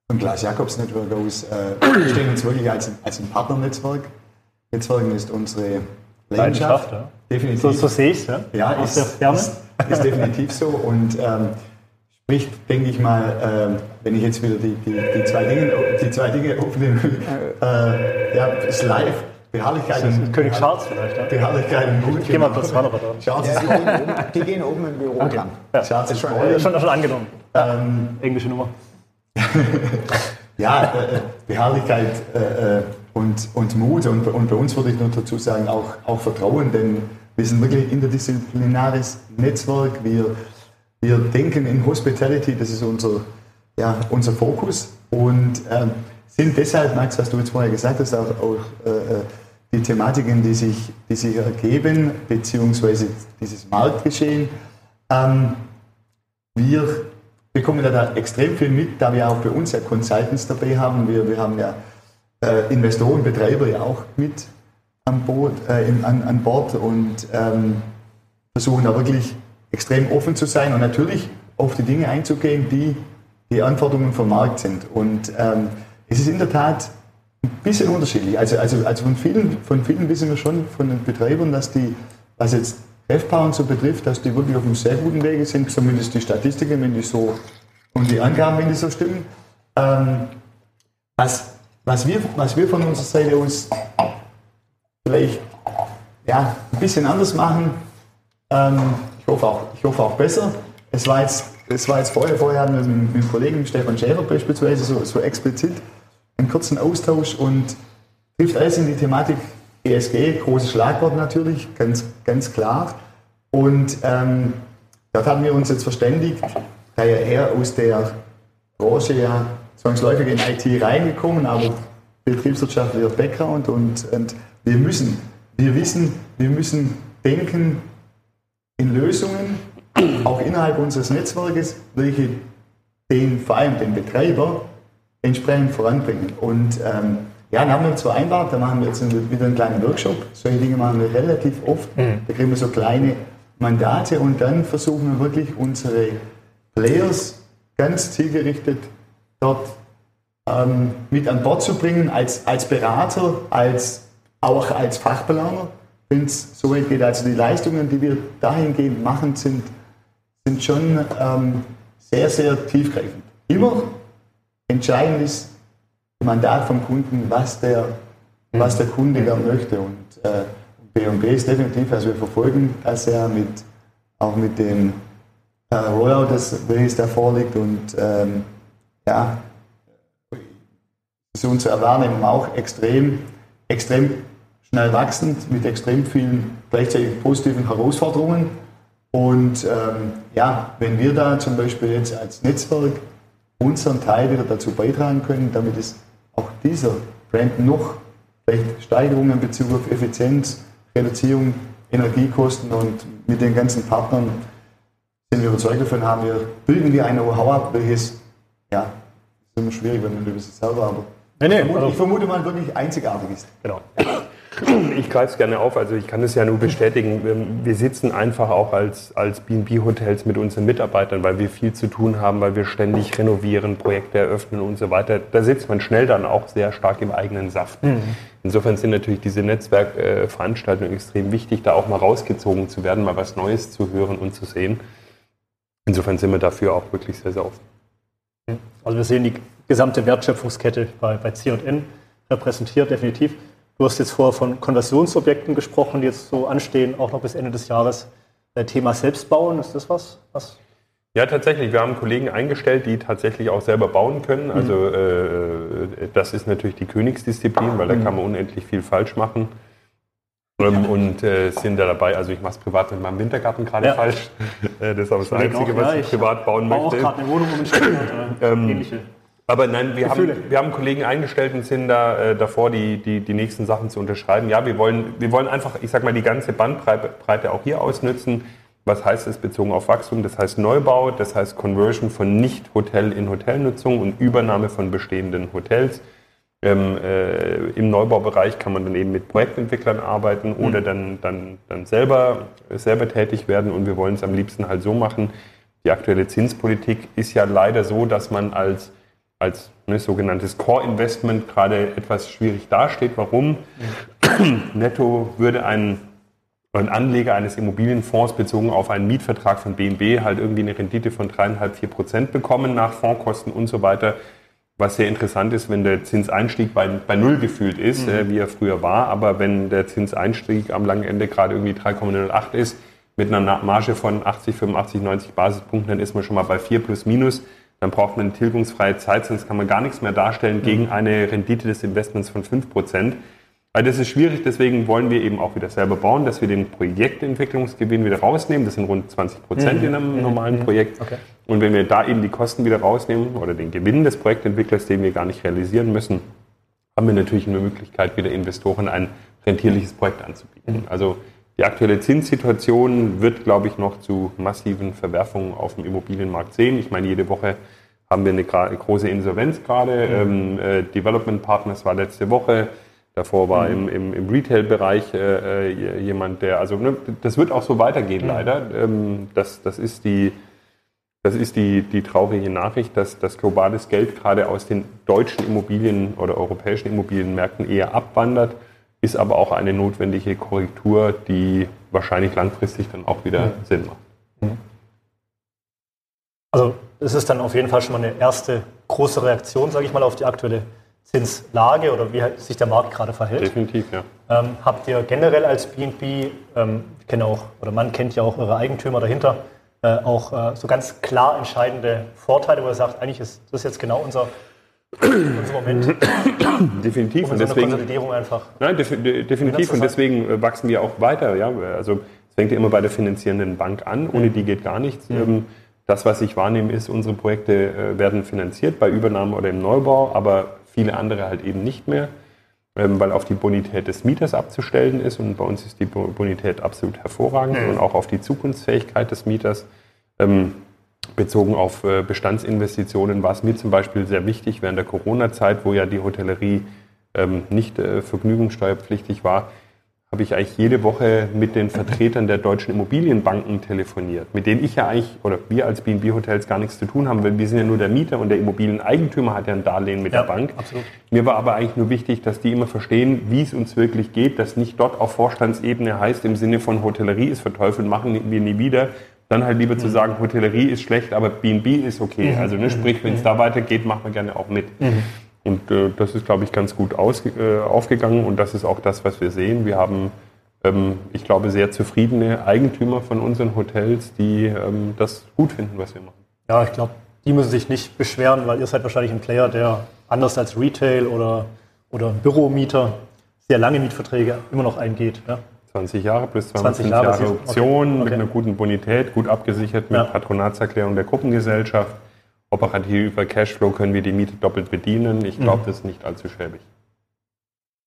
von Glas Jakobs Network aus äh, stehen uns wirklich als, als ein Partnernetzwerk. Netzwerken ist unsere Leidenschaft. Leidenschaft, ja. Definitiv. So, so sehe ich es, ja. Ja, aus ist, der Ferne. Ist, ist definitiv so und ähm, spricht, denke ich mal, ähm, wenn ich jetzt wieder die, die, die, zwei, Dinge, die zwei Dinge aufnehme, äh, ja, ist live, Beharrlichkeit Das ist und, König Charles vielleicht, ja. Beharrlichkeit und Mut. Ich gehe mal kurz ran, aber da. Charles Ja, ist die, gehen oben, die gehen oben im Büro dran. Ja. Charles ist schon- voll. Schon, schon angenommen. Ähm, Englische Nummer. ja, äh, Beharrlichkeit äh, äh, und, und Mut und, und bei uns würde ich noch dazu sagen, auch, auch Vertrauen, denn wir sind wirklich interdisziplinares Netzwerk. Wir, wir denken in Hospitality, das ist unser, ja, unser Fokus und ähm, sind deshalb, Max, was du jetzt vorher gesagt hast, auch, auch äh, äh, die Thematiken, die sich, die sich ergeben, beziehungsweise dieses Marktgeschehen. Ähm, wir bekommen da extrem viel mit, da wir auch bei uns ja Consultants dabei haben. Wir, wir haben ja äh, Investoren, Betreiber ja auch mit an, Boot, äh, in, an, an Bord und ähm, versuchen da wirklich extrem offen zu sein und natürlich auf die Dinge einzugehen, die die Anforderungen vom Markt sind. Und ähm, es ist in der Tat bisschen unterschiedlich. Also, also, also von, vielen, von vielen wissen wir schon, von den Betreibern, dass die, was jetzt FPA und so betrifft, dass die wirklich auf einem sehr guten Wege sind, zumindest die Statistiken, wenn die so, und die Angaben, wenn die so stimmen. Ähm, was, was, wir, was wir von unserer Seite aus vielleicht ja, ein bisschen anders machen, ähm, ich, hoffe auch, ich hoffe auch besser. Es war jetzt, es war jetzt vorher, vorher hatten wir mit, mit dem Kollegen Stefan Schäfer beispielsweise so, so explizit einen kurzen Austausch und trifft alles in die Thematik ESG, großes Schlagwort natürlich, ganz, ganz klar. Und ähm, dort haben wir uns jetzt verständigt, da ja er aus der Branche ja zwangsläufig in IT reingekommen, aber betriebswirtschaftlicher Background und, und wir müssen, wir wissen, wir müssen denken in Lösungen, auch innerhalb unseres Netzwerkes, welche den, vor allem den Betreiber entsprechend voranbringen. Und ähm, ja, dann haben wir uns vereinbart, da machen wir jetzt wieder einen kleinen Workshop. Solche Dinge machen wir relativ oft. Da kriegen wir so kleine Mandate und dann versuchen wir wirklich unsere Players ganz zielgerichtet dort ähm, mit an Bord zu bringen, als, als Berater, als, auch als Fachplaner, wenn es so weit geht. Also die Leistungen, die wir dahingehend machen, sind, sind schon ähm, sehr, sehr tiefgreifend. Immer entscheidend ist das Mandat vom Kunden, was der, was der Kunde gern möchte. Und äh, B&B ist definitiv, also wir verfolgen das ja mit, auch mit dem äh, Rollout, das, welches da vorliegt. Und ähm, ja, ist unsere Wahrnehmung auch extrem, extrem schnell wachsend, mit extrem vielen gleichzeitig positiven Herausforderungen. Und ähm, ja, wenn wir da zum Beispiel jetzt als Netzwerk unseren Teil wieder dazu beitragen können, damit es auch dieser Brand noch vielleicht Steigerungen in Bezug auf Effizienz, Reduzierung, Energiekosten und mit den ganzen Partnern sind wir überzeugt davon, haben wir, bilden wir ein Know-how ab, welches, ja, ist immer schwierig, wenn man über sich selber, aber Nee, nee, ich vermute, also- mal wirklich einzigartig ist. Genau. Ich greife es gerne auf. Also ich kann es ja nur bestätigen. Wir sitzen einfach auch als, als B&B-Hotels mit unseren Mitarbeitern, weil wir viel zu tun haben, weil wir ständig renovieren, Projekte eröffnen und so weiter. Da sitzt man schnell dann auch sehr stark im eigenen Saft. Mhm. Insofern sind natürlich diese Netzwerkveranstaltungen extrem wichtig, da auch mal rausgezogen zu werden, mal was Neues zu hören und zu sehen. Insofern sind wir dafür auch wirklich sehr, sehr offen. Also wir sehen die gesamte Wertschöpfungskette bei, bei C&N repräsentiert, definitiv. Du hast jetzt vorher von Konversionsobjekten gesprochen, die jetzt so anstehen, auch noch bis Ende des Jahres. Äh, Thema Selbstbauen, ist das was? was? Ja, tatsächlich. Wir haben Kollegen eingestellt, die tatsächlich auch selber bauen können. Also mhm. äh, das ist natürlich die Königsdisziplin, weil da mhm. kann man unendlich viel falsch machen. Ähm, und äh, sind da dabei, also ich mache es privat mit meinem Wintergarten gerade ja. falsch. Äh, das ist aber das Einzige, auch, was ja, ich privat bauen möchte. auch gerade eine Wohnung um den ähm, ähnliche. Aber nein, wir haben, wir haben Kollegen eingestellt und sind da äh, davor, die, die, die nächsten Sachen zu unterschreiben. Ja, wir wollen, wir wollen einfach, ich sag mal, die ganze Bandbreite auch hier ausnutzen. Was heißt das bezogen auf Wachstum? Das heißt Neubau, das heißt Conversion von Nicht-Hotel in Hotelnutzung und Übernahme von bestehenden Hotels. Ähm, äh, Im Neubaubereich kann man dann eben mit Projektentwicklern arbeiten oder mhm. dann, dann, dann selber, selber tätig werden. Und wir wollen es am liebsten halt so machen. Die aktuelle Zinspolitik ist ja leider so, dass man als als ne, sogenanntes Core-Investment gerade etwas schwierig dasteht. Warum? Netto würde ein, ein Anleger eines Immobilienfonds bezogen auf einen Mietvertrag von BNB halt irgendwie eine Rendite von 3,5, 4 Prozent bekommen nach Fondskosten und so weiter. Was sehr interessant ist, wenn der Zinseinstieg bei, bei Null gefühlt ist, mhm. äh, wie er früher war. Aber wenn der Zinseinstieg am langen Ende gerade irgendwie 3,08 ist, mit einer Marge von 80, 85, 90 Basispunkten, dann ist man schon mal bei 4 plus minus dann braucht man eine tilgungsfreie Zeit, sonst kann man gar nichts mehr darstellen gegen mhm. eine Rendite des Investments von 5%. Also das ist schwierig, deswegen wollen wir eben auch wieder selber bauen, dass wir den Projektentwicklungsgewinn wieder rausnehmen. Das sind rund 20 Prozent mhm. in einem mhm. normalen mhm. Projekt. Okay. Und wenn wir da eben die Kosten wieder rausnehmen oder den Gewinn des Projektentwicklers, den wir gar nicht realisieren müssen, haben wir natürlich eine Möglichkeit, wieder Investoren ein rentierliches Projekt anzubieten. Also die aktuelle Zinssituation wird, glaube ich, noch zu massiven Verwerfungen auf dem Immobilienmarkt sehen. Ich meine, jede Woche haben wir eine große Insolvenz gerade. Mhm. Ähm, äh, Development Partners war letzte Woche. Davor war mhm. im, im, im Retail-Bereich äh, äh, jemand, der, also ne, das wird auch so weitergehen mhm. leider. Ähm, das, das ist die, das ist die, die traurige Nachricht, dass, dass globales Geld gerade aus den deutschen Immobilien oder europäischen Immobilienmärkten eher abwandert ist aber auch eine notwendige Korrektur, die wahrscheinlich langfristig dann auch wieder mhm. Sinn macht. Also es ist dann auf jeden Fall schon mal eine erste große Reaktion, sage ich mal, auf die aktuelle Zinslage oder wie sich der Markt gerade verhält. Definitiv, ja. Ähm, habt ihr generell als BNB, ähm, kenne auch, oder man kennt ja auch eure Eigentümer dahinter, äh, auch äh, so ganz klar entscheidende Vorteile, wo ihr sagt, eigentlich ist das jetzt genau unser Moment. definitiv. Und, deswegen, Konsolidierung einfach. Nein, def, definitiv. Und deswegen äh, wachsen wir auch weiter. Ja? Also es fängt ja immer bei der finanzierenden Bank an. Ohne die geht gar nichts. Mhm. Das, was ich wahrnehme, ist, unsere Projekte äh, werden finanziert bei Übernahme oder im Neubau, aber viele andere halt eben nicht mehr, ähm, weil auf die Bonität des Mieters abzustellen ist. Und bei uns ist die Bonität absolut hervorragend mhm. und auch auf die Zukunftsfähigkeit des Mieters. Ähm, bezogen auf äh, Bestandsinvestitionen war es mir zum Beispiel sehr wichtig während der Corona-Zeit, wo ja die Hotellerie ähm, nicht äh, vergnügungssteuerpflichtig war, habe ich eigentlich jede Woche mit den Vertretern der deutschen Immobilienbanken telefoniert, mit denen ich ja eigentlich oder wir als B&B Hotels gar nichts zu tun haben, weil wir sind ja nur der Mieter und der Immobilieneigentümer hat ja ein Darlehen mit ja, der Bank. Absolut. Mir war aber eigentlich nur wichtig, dass die immer verstehen, wie es uns wirklich geht, dass nicht dort auf Vorstandsebene heißt, im Sinne von Hotellerie ist verteufelt, machen wir nie wieder, dann halt lieber mhm. zu sagen, Hotellerie ist schlecht, aber B&B ist okay. Mhm. Also ne, sprich, wenn es mhm. da weitergeht, machen wir gerne auch mit. Mhm. Und äh, das ist, glaube ich, ganz gut aus, äh, aufgegangen und das ist auch das, was wir sehen. Wir haben, ähm, ich glaube, sehr zufriedene Eigentümer von unseren Hotels, die ähm, das gut finden, was wir machen. Ja, ich glaube, die müssen sich nicht beschweren, weil ihr seid wahrscheinlich ein Player, der anders als Retail oder, oder Büromieter sehr lange Mietverträge immer noch eingeht. Ja? 20 Jahre plus 20 Jahre, Jahre Option okay. mit einer guten Bonität, gut abgesichert mit ja. Patronatserklärung der Gruppengesellschaft. Operativ über Cashflow können wir die Miete doppelt bedienen. Ich glaube, mhm. das ist nicht allzu schäbig.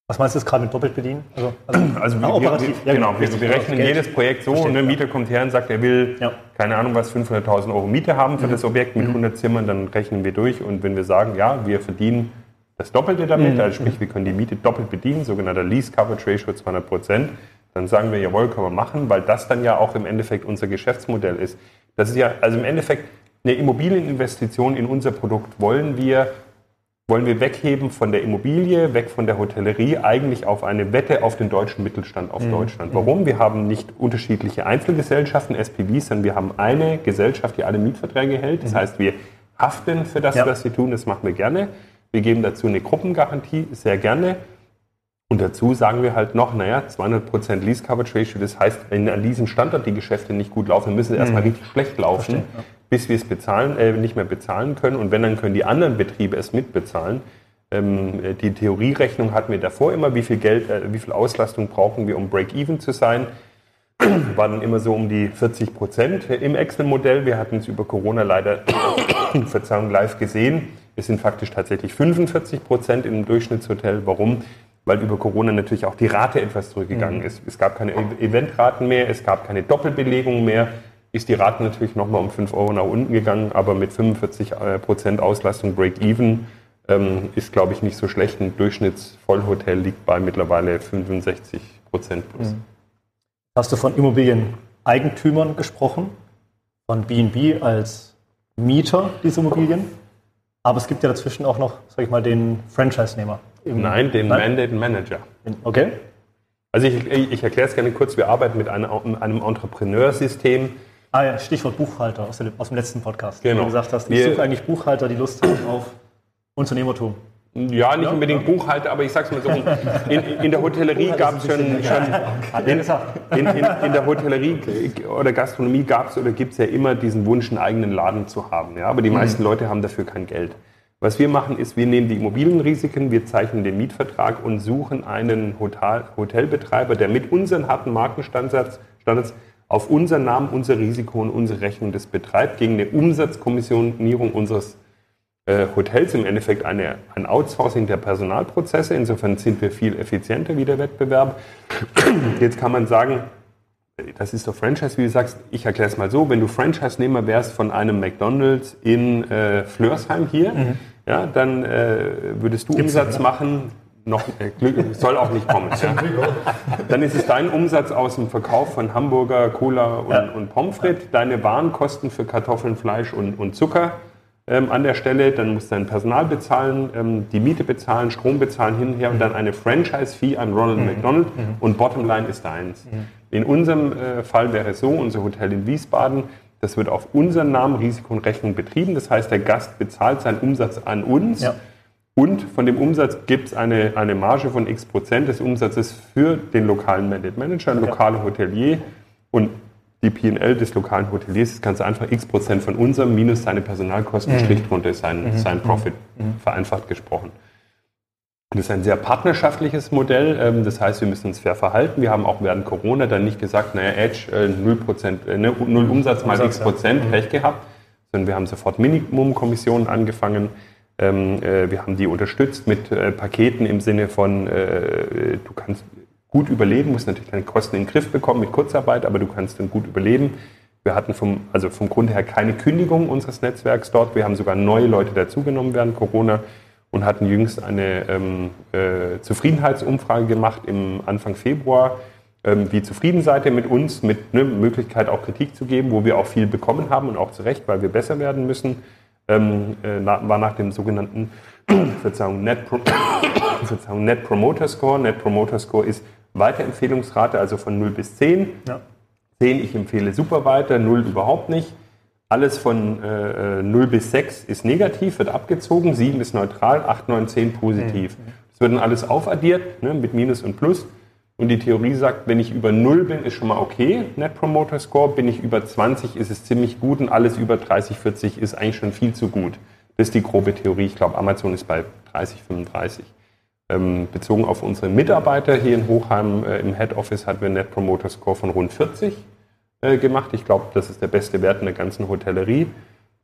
Was meinst du jetzt gerade mit doppelt bedienen? Also, also, also wir, operativ. Wir, ja, genau, genau. wir, wir rechnen Geld. jedes Projekt so. Versteht, ein Mieter kommt her und sagt, er will, ja. keine Ahnung was, 500.000 Euro Miete haben für mhm. das Objekt mit 100 mhm. Zimmern, dann rechnen wir durch. Und wenn wir sagen, ja, wir verdienen das Doppelte damit, mhm. also sprich, wir können die Miete doppelt bedienen, sogenannter Lease Coverage Ratio 200 Prozent. Dann sagen wir, jawohl, können wir machen, weil das dann ja auch im Endeffekt unser Geschäftsmodell ist. Das ist ja, also im Endeffekt, eine Immobilieninvestition in unser Produkt wollen wir wollen wir wegheben von der Immobilie, weg von der Hotellerie, eigentlich auf eine Wette auf den deutschen Mittelstand, auf mhm. Deutschland. Warum? Wir haben nicht unterschiedliche Einzelgesellschaften, SPVs, sondern wir haben eine Gesellschaft, die alle Mietverträge hält. Das mhm. heißt, wir haften für das, ja. was sie tun, das machen wir gerne. Wir geben dazu eine Gruppengarantie, sehr gerne. Und dazu sagen wir halt noch, naja, 200% Lease Coverage Ratio, das heißt, wenn an diesem Standort die Geschäfte nicht gut laufen, müssen sie mhm. erstmal richtig schlecht laufen. Verstehe, ja bis wir es bezahlen, äh, nicht mehr bezahlen können. Und wenn, dann können die anderen Betriebe es mitbezahlen. Ähm, die Theorierechnung hatten wir davor immer, wie viel Geld, äh, wie viel Auslastung brauchen wir, um Break-Even zu sein. War dann immer so um die 40 Prozent im Excel-Modell. Wir hatten es über Corona leider, Verzeihung, live gesehen. Es sind faktisch tatsächlich 45 Prozent im Durchschnittshotel. Warum? Weil über Corona natürlich auch die Rate etwas zurückgegangen mhm. ist. Es gab keine Eventraten mehr, es gab keine Doppelbelegung mehr ist die Rate natürlich nochmal um 5 Euro nach unten gegangen, aber mit 45 äh, Prozent Auslastung Break-Even ähm, ist, glaube ich, nicht so schlecht. Ein Durchschnittsvollhotel liegt bei mittlerweile 65 Prozent plus. Mhm. Hast du von Immobilieneigentümern gesprochen, von B&B als Mieter dieser Immobilien? Aber es gibt ja dazwischen auch noch, sag ich mal, den Franchise-Nehmer. Nein, den Nein? Mandate Manager. Okay. Also ich, ich erkläre es gerne kurz. Wir arbeiten mit einem, einem Entrepreneursystem, Ah ja, Stichwort Buchhalter aus dem, aus dem letzten Podcast. Genau. Wie du gesagt hast, ich suche eigentlich Buchhalter, die Lust haben auf Unternehmertum. Ja, nicht ja, unbedingt ja. Buchhalter, aber ich sag's mal so, in, in der Hotellerie gab es schon, schon in, in, in, in, der Hotellerie oder Gastronomie gab es oder gibt es ja immer diesen Wunsch, einen eigenen Laden zu haben. Ja? Aber die mhm. meisten Leute haben dafür kein Geld. Was wir machen, ist, wir nehmen die Immobilienrisiken, wir zeichnen den Mietvertrag und suchen einen Hotel, Hotelbetreiber, der mit unseren harten Markenstandards Standards, auf unseren Namen, unser Risiko und unsere Rechnung das betreibt, gegen eine Umsatzkommissionierung unseres äh, Hotels im Endeffekt eine, ein Outsourcing der Personalprozesse. Insofern sind wir viel effizienter wie der Wettbewerb. Jetzt kann man sagen, das ist doch Franchise, wie du sagst. Ich erkläre es mal so, wenn du Franchise-Nehmer wärst von einem McDonald's in äh, Flörsheim hier, mhm. ja, dann äh, würdest du Gibt's Umsatz ja, machen noch, äh, soll auch nicht kommen. ja. Dann ist es dein Umsatz aus dem Verkauf von Hamburger, Cola und, ja. und Pommes frites, deine Warenkosten für Kartoffeln, Fleisch und, und Zucker ähm, an der Stelle. Dann musst du dein Personal bezahlen, ähm, die Miete bezahlen, Strom bezahlen, hin und her und dann eine Franchise-Fee an Ronald mhm. McDonald mhm. und Bottomline ist deins. Mhm. In unserem äh, Fall wäre es so, unser Hotel in Wiesbaden, das wird auf unseren Namen Risiko und Rechnung betrieben. Das heißt, der Gast bezahlt seinen Umsatz an uns. Ja und von dem Umsatz gibt es eine, eine Marge von x Prozent des Umsatzes für den lokalen Mandate Manager, ein lokaler Hotelier. Und die PL des lokalen Hoteliers ist ganz einfach x Prozent von unserem minus seine Personalkosten, mhm. Strich drunter ist sein, mhm. sein Profit, mhm. vereinfacht gesprochen. Das ist ein sehr partnerschaftliches Modell. Ähm, das heißt, wir müssen uns fair verhalten. Wir haben auch während Corona dann nicht gesagt, naja, Edge, 0%, äh, 0 äh, Umsatz mal x Prozent, ja. Pech mhm. gehabt, sondern wir haben sofort Minimumkommissionen angefangen. Ähm, äh, wir haben die unterstützt mit äh, Paketen im Sinne von, äh, du kannst gut überleben, musst natürlich deine Kosten in den Griff bekommen mit Kurzarbeit, aber du kannst dann gut überleben. Wir hatten vom, also vom Grund her keine Kündigung unseres Netzwerks dort. Wir haben sogar neue Leute dazugenommen während Corona und hatten jüngst eine ähm, äh, Zufriedenheitsumfrage gemacht im Anfang Februar. Ähm, wie zufrieden seid ihr mit uns, mit ne, Möglichkeit auch Kritik zu geben, wo wir auch viel bekommen haben und auch zu Recht, weil wir besser werden müssen ähm, äh, war nach dem sogenannten Verzeihung, Net, Pro Verzeihung, Net Promoter Score. Net Promoter Score ist Weiterempfehlungsrate, also von 0 bis 10. Ja. 10, ich empfehle super weiter, 0 überhaupt nicht. Alles von äh, 0 bis 6 ist negativ, wird abgezogen, 7 ist neutral, 8, 9, 10 positiv. Mhm. Es wird dann alles aufaddiert ne, mit Minus und Plus. Und die Theorie sagt, wenn ich über 0 bin, ist schon mal okay, Net Promoter Score. Bin ich über 20, ist es ziemlich gut und alles über 30, 40 ist eigentlich schon viel zu gut. Das ist die grobe Theorie. Ich glaube, Amazon ist bei 30, 35. Ähm, bezogen auf unsere Mitarbeiter hier in Hochheim äh, im Head Office hatten wir Net Promoter Score von rund 40 äh, gemacht. Ich glaube, das ist der beste Wert in der ganzen Hotellerie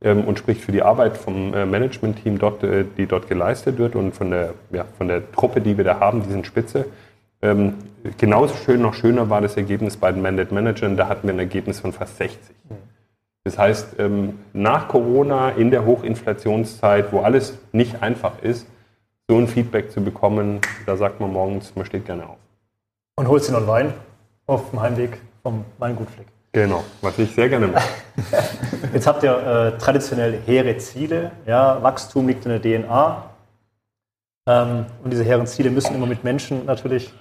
ähm, und spricht für die Arbeit vom äh, Management-Team dort, äh, die dort geleistet wird und von der, ja, von der Truppe, die wir da haben, die sind spitze. Ähm, genauso schön, noch schöner war das Ergebnis bei den Mandate Managern. Da hatten wir ein Ergebnis von fast 60. Das heißt, ähm, nach Corona, in der Hochinflationszeit, wo alles nicht einfach ist, so ein Feedback zu bekommen, da sagt man morgens, man steht gerne auf. Und holst dir noch einen Wein auf dem Heimweg vom Weingutfleck. Genau, was ich sehr gerne mache. Jetzt habt ihr äh, traditionell hehre Ziele. Ja, Wachstum liegt in der DNA. Ähm, und diese hehren Ziele müssen immer mit Menschen natürlich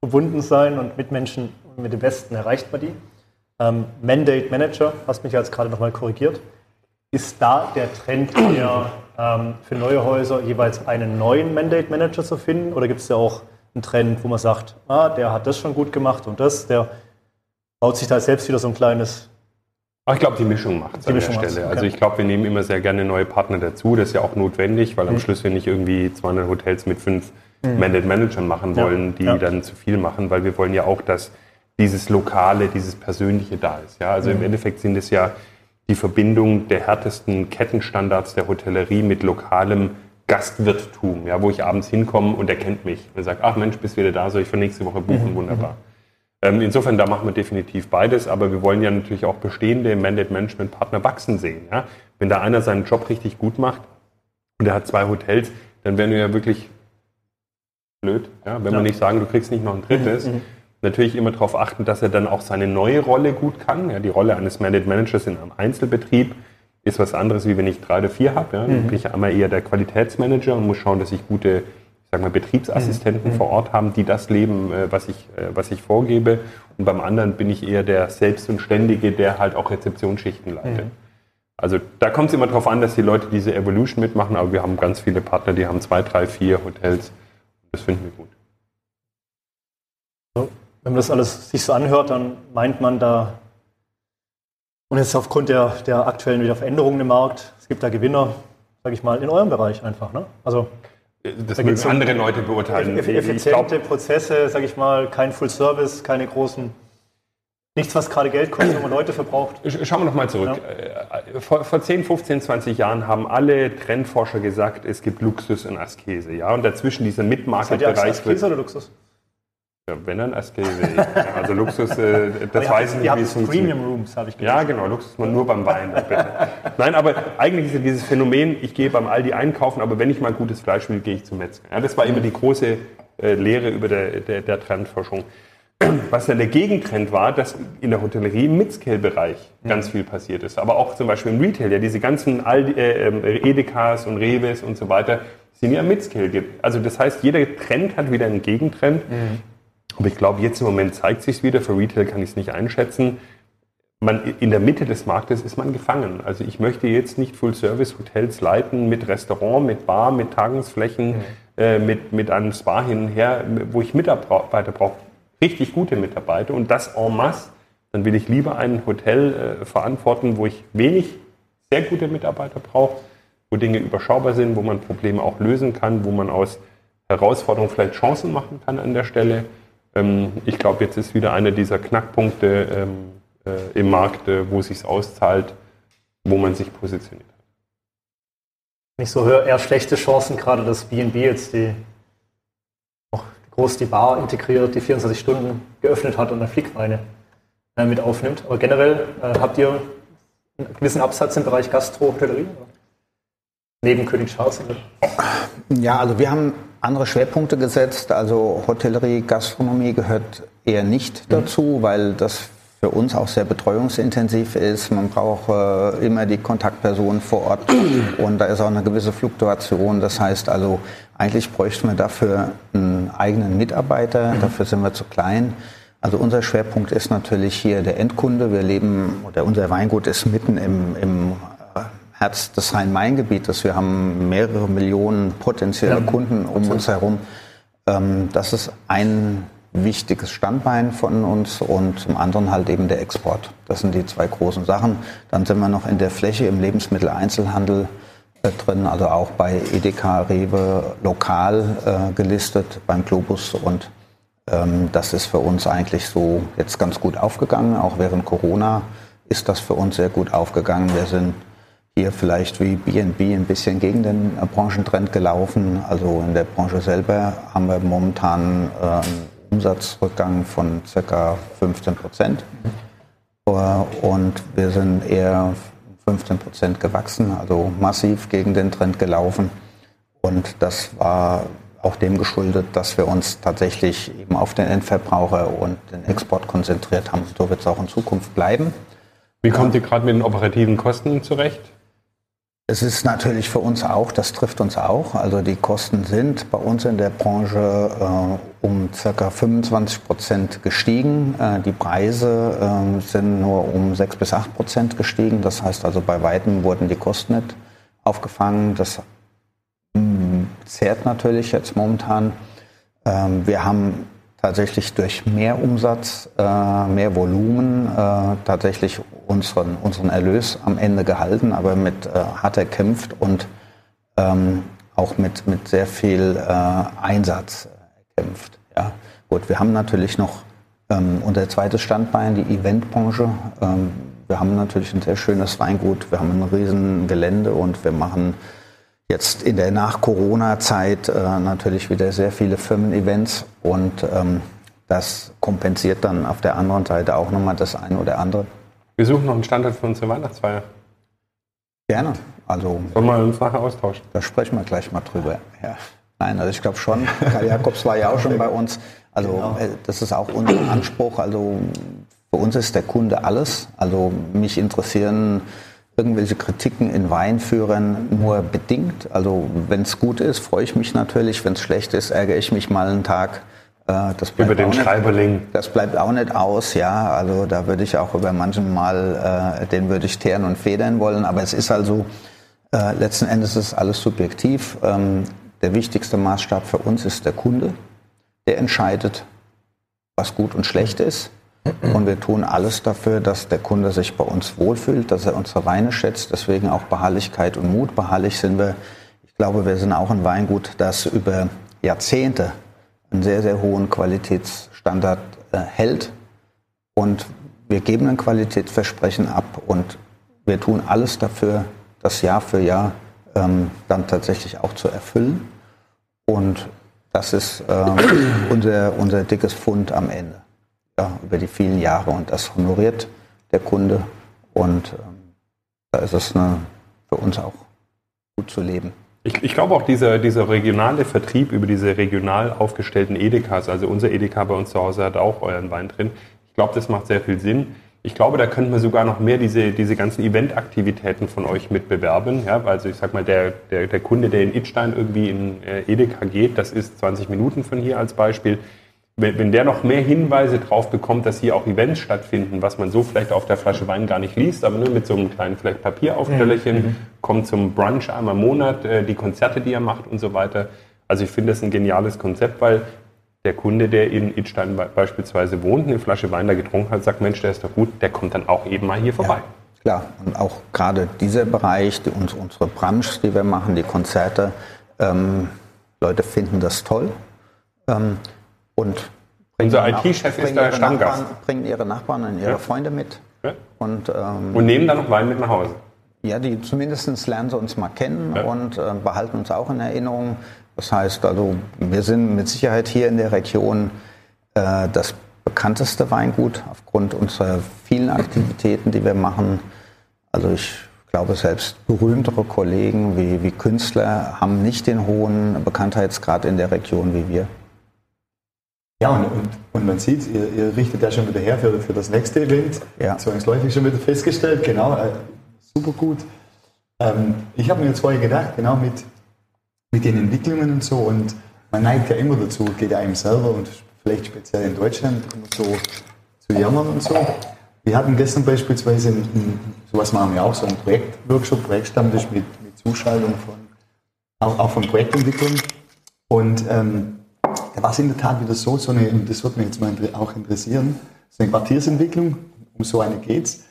verbunden sein und mit Menschen, mit dem Besten erreicht man die. Ähm, Mandate Manager, hast mich jetzt gerade nochmal korrigiert. Ist da der Trend eher ähm, für neue Häuser jeweils einen neuen Mandate Manager zu finden? Oder gibt es ja auch einen Trend, wo man sagt, ah, der hat das schon gut gemacht und das, der baut sich da selbst wieder so ein kleines. Ich glaube, die Mischung macht es an der Stelle. Okay. Also ich glaube, wir nehmen immer sehr gerne neue Partner dazu. Das ist ja auch notwendig, weil mhm. am Schluss wir nicht irgendwie 200 Hotels mit fünf mhm. Mandate Managern machen wollen, die ja. dann zu viel machen, weil wir wollen ja auch, dass dieses Lokale, dieses Persönliche da ist. Ja, also mhm. im Endeffekt sind es ja die Verbindung der härtesten Kettenstandards der Hotellerie mit lokalem Gastwirttum, ja, wo ich abends hinkomme und er kennt mich und sagt, ach Mensch, bist wieder da, soll ich für nächste Woche buchen, mhm. wunderbar. Ähm, insofern, da machen wir definitiv beides, aber wir wollen ja natürlich auch bestehende Mandate Management Partner wachsen sehen. Ja? Wenn da einer seinen Job richtig gut macht und er hat zwei Hotels, dann wären wir ja wirklich blöd, ja? wenn ja. wir nicht sagen, du kriegst nicht noch ein drittes. Mhm. Natürlich immer darauf achten, dass er dann auch seine neue Rolle gut kann. Ja, die Rolle eines Mandate Managers in einem Einzelbetrieb ist was anderes, wie wenn ich drei oder vier habe. Ja. Dann mhm. bin ich einmal eher der Qualitätsmanager und muss schauen, dass ich gute ich sag mal, Betriebsassistenten mhm. vor Ort habe, die das leben, äh, was ich, äh, was ich vorgebe. Und beim anderen bin ich eher der Selbst und Ständige, der halt auch Rezeptionsschichten leitet. Mhm. Also da kommt es immer darauf an, dass die Leute diese Evolution mitmachen, aber wir haben ganz viele Partner, die haben zwei, drei, vier Hotels. Das finden wir gut. Wenn man das alles sich so anhört, dann meint man da, und jetzt aufgrund der, der aktuellen wieder Veränderungen im Markt, es gibt da Gewinner, sage ich mal, in eurem Bereich einfach. Ne? Also das da müssen andere Leute beurteilen. Effiziente glaub, Prozesse, sage ich mal, kein Full Service, keine großen, nichts, was gerade Geld kostet, wo man Leute verbraucht. Schauen wir nochmal zurück. Ja. Äh, vor, vor 10, 15, 20 Jahren haben alle Trendforscher gesagt, es gibt Luxus und Askese. Ja? Und dazwischen dieser Mid-Market-Bereich. Askese oder Luxus? Ja, wenn dann SKW. also Luxus, äh, das aber weiß ich nicht, wie es funktioniert. Premium Rooms, habe ich gelesen. Ja, genau, Luxus man nur beim Wein, bitte. Nein, aber eigentlich ist ja dieses Phänomen, ich gehe beim Aldi einkaufen, aber wenn ich mal gutes Fleisch will, gehe ich zum Metzger. Ja, das war immer die große äh, Lehre über der, der, der Trendforschung. Was dann der Gegentrend war, dass in der Hotellerie im Midscale-Bereich ganz viel passiert ist. Aber auch zum Beispiel im Retail, ja, diese ganzen Aldi, äh, ähm, Edekas und Reves und so weiter, sind ja Midscale. Also das heißt, jeder Trend hat wieder einen Gegentrend. Mhm. Aber ich glaube, jetzt im Moment zeigt sich wieder. Für Retail kann ich es nicht einschätzen. Man, in der Mitte des Marktes ist man gefangen. Also ich möchte jetzt nicht Full-Service-Hotels leiten mit Restaurant, mit Bar, mit Tagungsflächen, mhm. äh, mit, mit einem Spa hin und her, wo ich Mitarbeiter brauche. Richtig gute Mitarbeiter und das en masse. Dann will ich lieber ein Hotel äh, verantworten, wo ich wenig sehr gute Mitarbeiter brauche, wo Dinge überschaubar sind, wo man Probleme auch lösen kann, wo man aus Herausforderungen vielleicht Chancen machen kann an der Stelle. Ähm, ich glaube, jetzt ist wieder einer dieser Knackpunkte ähm, äh, im Markt, äh, wo es sich auszahlt, wo man sich positioniert. Wenn ich so höre, eher schlechte Chancen, gerade dass B&B jetzt die groß die Bar integriert, die 24 Stunden geöffnet hat und eine Flickweine äh, mit aufnimmt. Aber generell äh, habt ihr einen gewissen Absatz im Bereich Gastro-Hotellerie? Neben König Charles? Ja, also wir haben andere Schwerpunkte gesetzt. Also Hotellerie, Gastronomie gehört eher nicht mhm. dazu, weil das für uns auch sehr betreuungsintensiv ist. Man braucht äh, immer die Kontaktpersonen vor Ort und da ist auch eine gewisse Fluktuation. Das heißt also, eigentlich bräuchten wir dafür einen eigenen Mitarbeiter. Mhm. Dafür sind wir zu klein. Also unser Schwerpunkt ist natürlich hier der Endkunde. Wir leben, oder unser Weingut ist mitten im, im Herz des Rhein-Main-Gebietes. Wir haben mehrere Millionen potenzielle ja, Kunden um uns herum. Ähm, das ist ein wichtiges Standbein von uns und zum anderen halt eben der Export. Das sind die zwei großen Sachen. Dann sind wir noch in der Fläche im Lebensmitteleinzelhandel äh, drin, also auch bei Edeka, Rewe lokal äh, gelistet, beim Globus und ähm, das ist für uns eigentlich so jetzt ganz gut aufgegangen. Auch während Corona ist das für uns sehr gut aufgegangen. Wir sind hier vielleicht wie B&B ein bisschen gegen den äh, Branchentrend gelaufen. Also in der Branche selber haben wir momentan äh, einen Umsatzrückgang von ca. 15 Prozent. Äh, und wir sind eher 15 Prozent gewachsen, also massiv gegen den Trend gelaufen. Und das war auch dem geschuldet, dass wir uns tatsächlich eben auf den Endverbraucher und den Export konzentriert haben. So wird es auch in Zukunft bleiben. Wie kommt ihr gerade mit den operativen Kosten zurecht? Es ist natürlich für uns auch, das trifft uns auch. Also die Kosten sind bei uns in der Branche äh, um ca. 25 Prozent gestiegen. Äh, die Preise äh, sind nur um 6 bis 8 Prozent gestiegen. Das heißt also bei weitem wurden die Kosten nicht aufgefangen. Das zehrt natürlich jetzt momentan. Ähm, wir haben tatsächlich durch mehr Umsatz, äh, mehr Volumen äh, tatsächlich unseren, unseren Erlös am Ende gehalten, aber mit äh, hart erkämpft und ähm, auch mit, mit sehr viel Einsatz erkämpft. Ja. Gut, wir haben natürlich noch ähm, unser zweites Standbein, die Eventbranche. wir haben natürlich ein sehr schönes Weingut, wir haben ein riesen Gelände und wir machen jetzt in der Nach-Corona-Zeit äh, natürlich wieder sehr viele Firmen-Events und ähm, das kompensiert dann auf der anderen Seite auch nochmal das eine oder andere. Wir suchen noch einen Standort für unsere Weihnachtsfeier. Gerne. Also, Sollen wir uns nachher austauschen? Da sprechen wir gleich mal drüber. Ja. Nein, also ich glaube schon. Karl Jakobs war ja auch schon bei uns. Also genau. Äh, das ist auch unser Anspruch. Also für uns ist der Kunde alles. Also mich interessieren irgendwelche Kritiken in Weinführern nur bedingt. Also wenn es gut ist, freue ich mich natürlich. Wenn es schlecht ist, ärgere ich mich mal einen Tag. Äh, über den Schreiberling. Das bleibt auch nicht aus, ja. Also da würde ich auch über manchen Mal, äh, den würde ich teeren und federn wollen. Aber es ist also, äh, letzten Endes ist alles subjektiv. Ähm, der wichtigste Maßstab für uns ist der Kunde. Der entscheidet, was gut und schlecht ist. Und wir tun alles dafür, dass der Kunde sich bei uns wohlfühlt, dass er unsere Weine schätzt. Deswegen auch Beharrlichkeit und Mut. Beharrlich sind wir. Ich glaube, wir sind auch ein Weingut, das über Jahrzehnte einen sehr, sehr hohen Qualitätsstandard äh, hält. Und wir geben ein Qualitätsversprechen ab und wir tun alles dafür, das Jahr für Jahr ähm, dann tatsächlich auch zu erfüllen. Und das ist äh, unser, unser dickes Fund am Ende ja, über die vielen Jahre und das honoriert der Kunde und ähm, da ist es eine, für uns auch gut zu leben. Ich, ich, glaube auch dieser, dieser regionale Vertrieb über diese regional aufgestellten Edekas, also unser Edeka bei uns zu Hause hat auch euren Wein drin. Ich glaube, das macht sehr viel Sinn. Ich glaube, da könnte man sogar noch mehr diese, diese ganzen Eventaktivitäten von euch mitbewerben. Ja, also ich sag mal, der, der, der Kunde, der in Idstein irgendwie in äh, Edeka geht, das ist 20 Minuten von hier als Beispiel wenn, der noch mehr Hinweise drauf bekommt, dass hier auch Events stattfinden, was man so vielleicht auf der Flasche Wein gar nicht liest, aber nur mit so einem kleinen vielleicht Papieraufstellerchen, mhm. kommt zum Brunch einmal im Monat, äh, die Konzerte, die er macht und so weiter. Also ich finde das ein geniales Konzept, weil der Kunde, der in Idstein beispielsweise wohnt, eine Flasche Wein da getrunken hat, sagt, Mensch, der ist doch gut, der kommt dann auch eben mal hier vorbei. Ja, klar, und auch gerade dieser Bereich, die, unsere Brunchs, die wir machen, die Konzerte, ähm, Leute finden das toll. Ähm, und unser IT-Chef ist der Stammgast. Nachbarn, bringen ihre Nachbarn und ihre ja. Freunde mit. Ja. Und, ähm, und nehmen dann noch Wein mit nach Hause. Ja, die zumindest lernen sie uns mal kennen ja. und äh, behalten uns auch in Erinnerung. Das heißt, also wir sind mit Sicherheit hier in der Region äh, das bekannteste Weingut aufgrund unserer vielen Aktivitäten, die wir machen. Also ich glaube, selbst berühmtere Kollegen wie, wie Künstler haben nicht den hohen Bekanntheitsgrad in der Region wie wir. Ja, und, und, und, man sieht, ihr, ihr, richtet ja schon wieder her für, für das nächste Event. Ja. Zwangsläufig schon wieder festgestellt, genau, äh, super gut. Ähm, ich habe mir jetzt vorher gedacht, genau mit, mit den Entwicklungen und so, und man neigt ja immer dazu, geht einem selber und vielleicht speziell in Deutschland immer so zu jammern und so. Wir hatten gestern beispielsweise, ein, ein, sowas machen wir auch, so ein Projektworkshop, Projektstammtisch mit, mit Zuschaltung von, auch, auch von Projektentwicklung. Und ähm, da war es in der Tat wieder so, so eine, und das wird mich jetzt mal auch interessieren, so eine Quartiersentwicklung, um so eine geht's.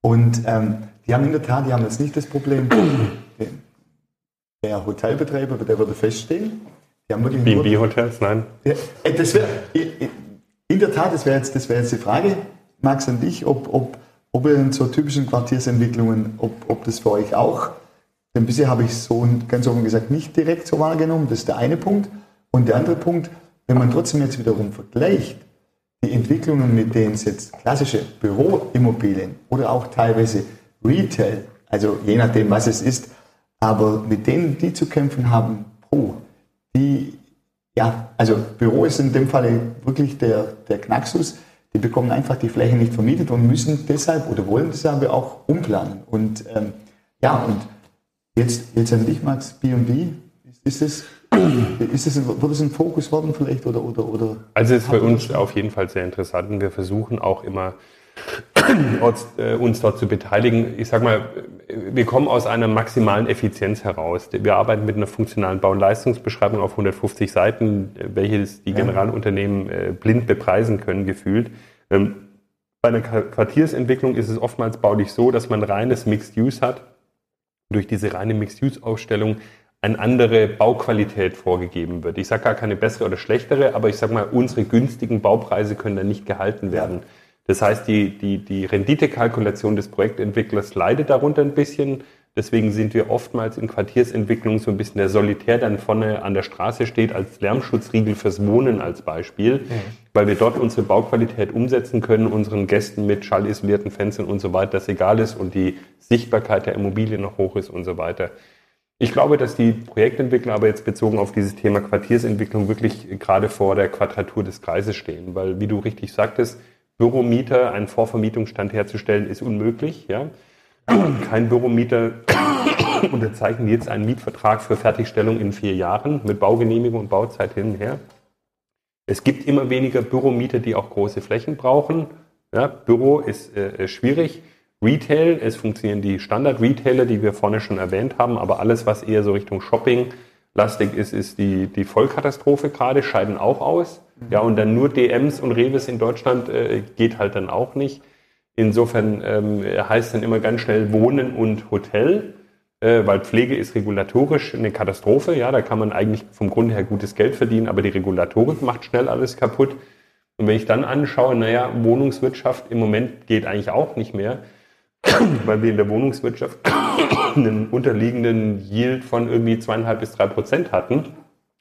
Und ähm, die haben in der Tat, die haben jetzt nicht das Problem, der Hotelbetreiber, der würde feststehen. Die haben wirklich B&B-Hotels, nein. Ja, äh, das wär, in der Tat, das wäre jetzt, wär jetzt die Frage, Max und ich, ob, ob, ob in so typischen Quartiersentwicklungen, ob, ob das für euch auch, denn bisher habe ich es so ganz offen gesagt nicht direkt so wahrgenommen, das ist der eine Punkt. Und der andere Punkt, wenn man trotzdem jetzt wiederum vergleicht, die Entwicklungen, mit denen es jetzt klassische Büroimmobilien oder auch teilweise Retail, also je nachdem, was es ist, aber mit denen die zu kämpfen haben, puh, die, ja, also Büro ist in dem Fall wirklich der, der Knacksus. Die bekommen einfach die Fläche nicht vermietet und müssen deshalb oder wollen deshalb auch umplanen. Und ähm, ja, und jetzt, jetzt an dich, Max, B&B, ist es ist es, wird es ein Fokus worden vielleicht oder, oder, oder? Also es ist für uns auf jeden Fall sehr interessant und wir versuchen auch immer äh, uns dort zu beteiligen. Ich sage mal, wir kommen aus einer maximalen Effizienz heraus. Wir arbeiten mit einer funktionalen Bau- und Leistungsbeschreibung auf 150 Seiten, welches die Generalunternehmen äh, blind bepreisen können, gefühlt. Ähm, bei einer Quartiersentwicklung ist es oftmals baulich so, dass man reines Mixed Use hat. Durch diese reine Mixed Use Aufstellung eine andere Bauqualität vorgegeben wird. Ich sage gar keine bessere oder schlechtere, aber ich sage mal, unsere günstigen Baupreise können da nicht gehalten werden. Das heißt, die, die, die Renditekalkulation des Projektentwicklers leidet darunter ein bisschen. Deswegen sind wir oftmals in Quartiersentwicklung so ein bisschen der Solitär, der dann vorne an der Straße steht, als Lärmschutzriegel fürs Wohnen als Beispiel, mhm. weil wir dort unsere Bauqualität umsetzen können, unseren Gästen mit schallisolierten Fenstern und so weiter, das egal ist und die Sichtbarkeit der Immobilie noch hoch ist und so weiter. Ich glaube, dass die Projektentwickler aber jetzt bezogen auf dieses Thema Quartiersentwicklung wirklich gerade vor der Quadratur des Kreises stehen, weil, wie du richtig sagtest, Büromieter einen Vorvermietungsstand herzustellen ist unmöglich. Ja? Kein Büromieter unterzeichnet jetzt einen Mietvertrag für Fertigstellung in vier Jahren mit Baugenehmigung und Bauzeit hin und her. Es gibt immer weniger Büromieter, die auch große Flächen brauchen. Ja, Büro ist äh, schwierig. Retail, es funktionieren die Standard-Retailer, die wir vorne schon erwähnt haben, aber alles, was eher so Richtung Shopping lastig ist, ist die, die Vollkatastrophe gerade, scheiden auch aus. Mhm. Ja, und dann nur DMs und Reves in Deutschland äh, geht halt dann auch nicht. Insofern ähm, heißt dann immer ganz schnell Wohnen und Hotel, äh, weil Pflege ist regulatorisch eine Katastrophe. Ja, da kann man eigentlich vom Grunde her gutes Geld verdienen, aber die Regulatorik macht schnell alles kaputt. Und wenn ich dann anschaue, naja, Wohnungswirtschaft im Moment geht eigentlich auch nicht mehr weil wir in der Wohnungswirtschaft einen unterliegenden Yield von irgendwie zweieinhalb bis drei Prozent hatten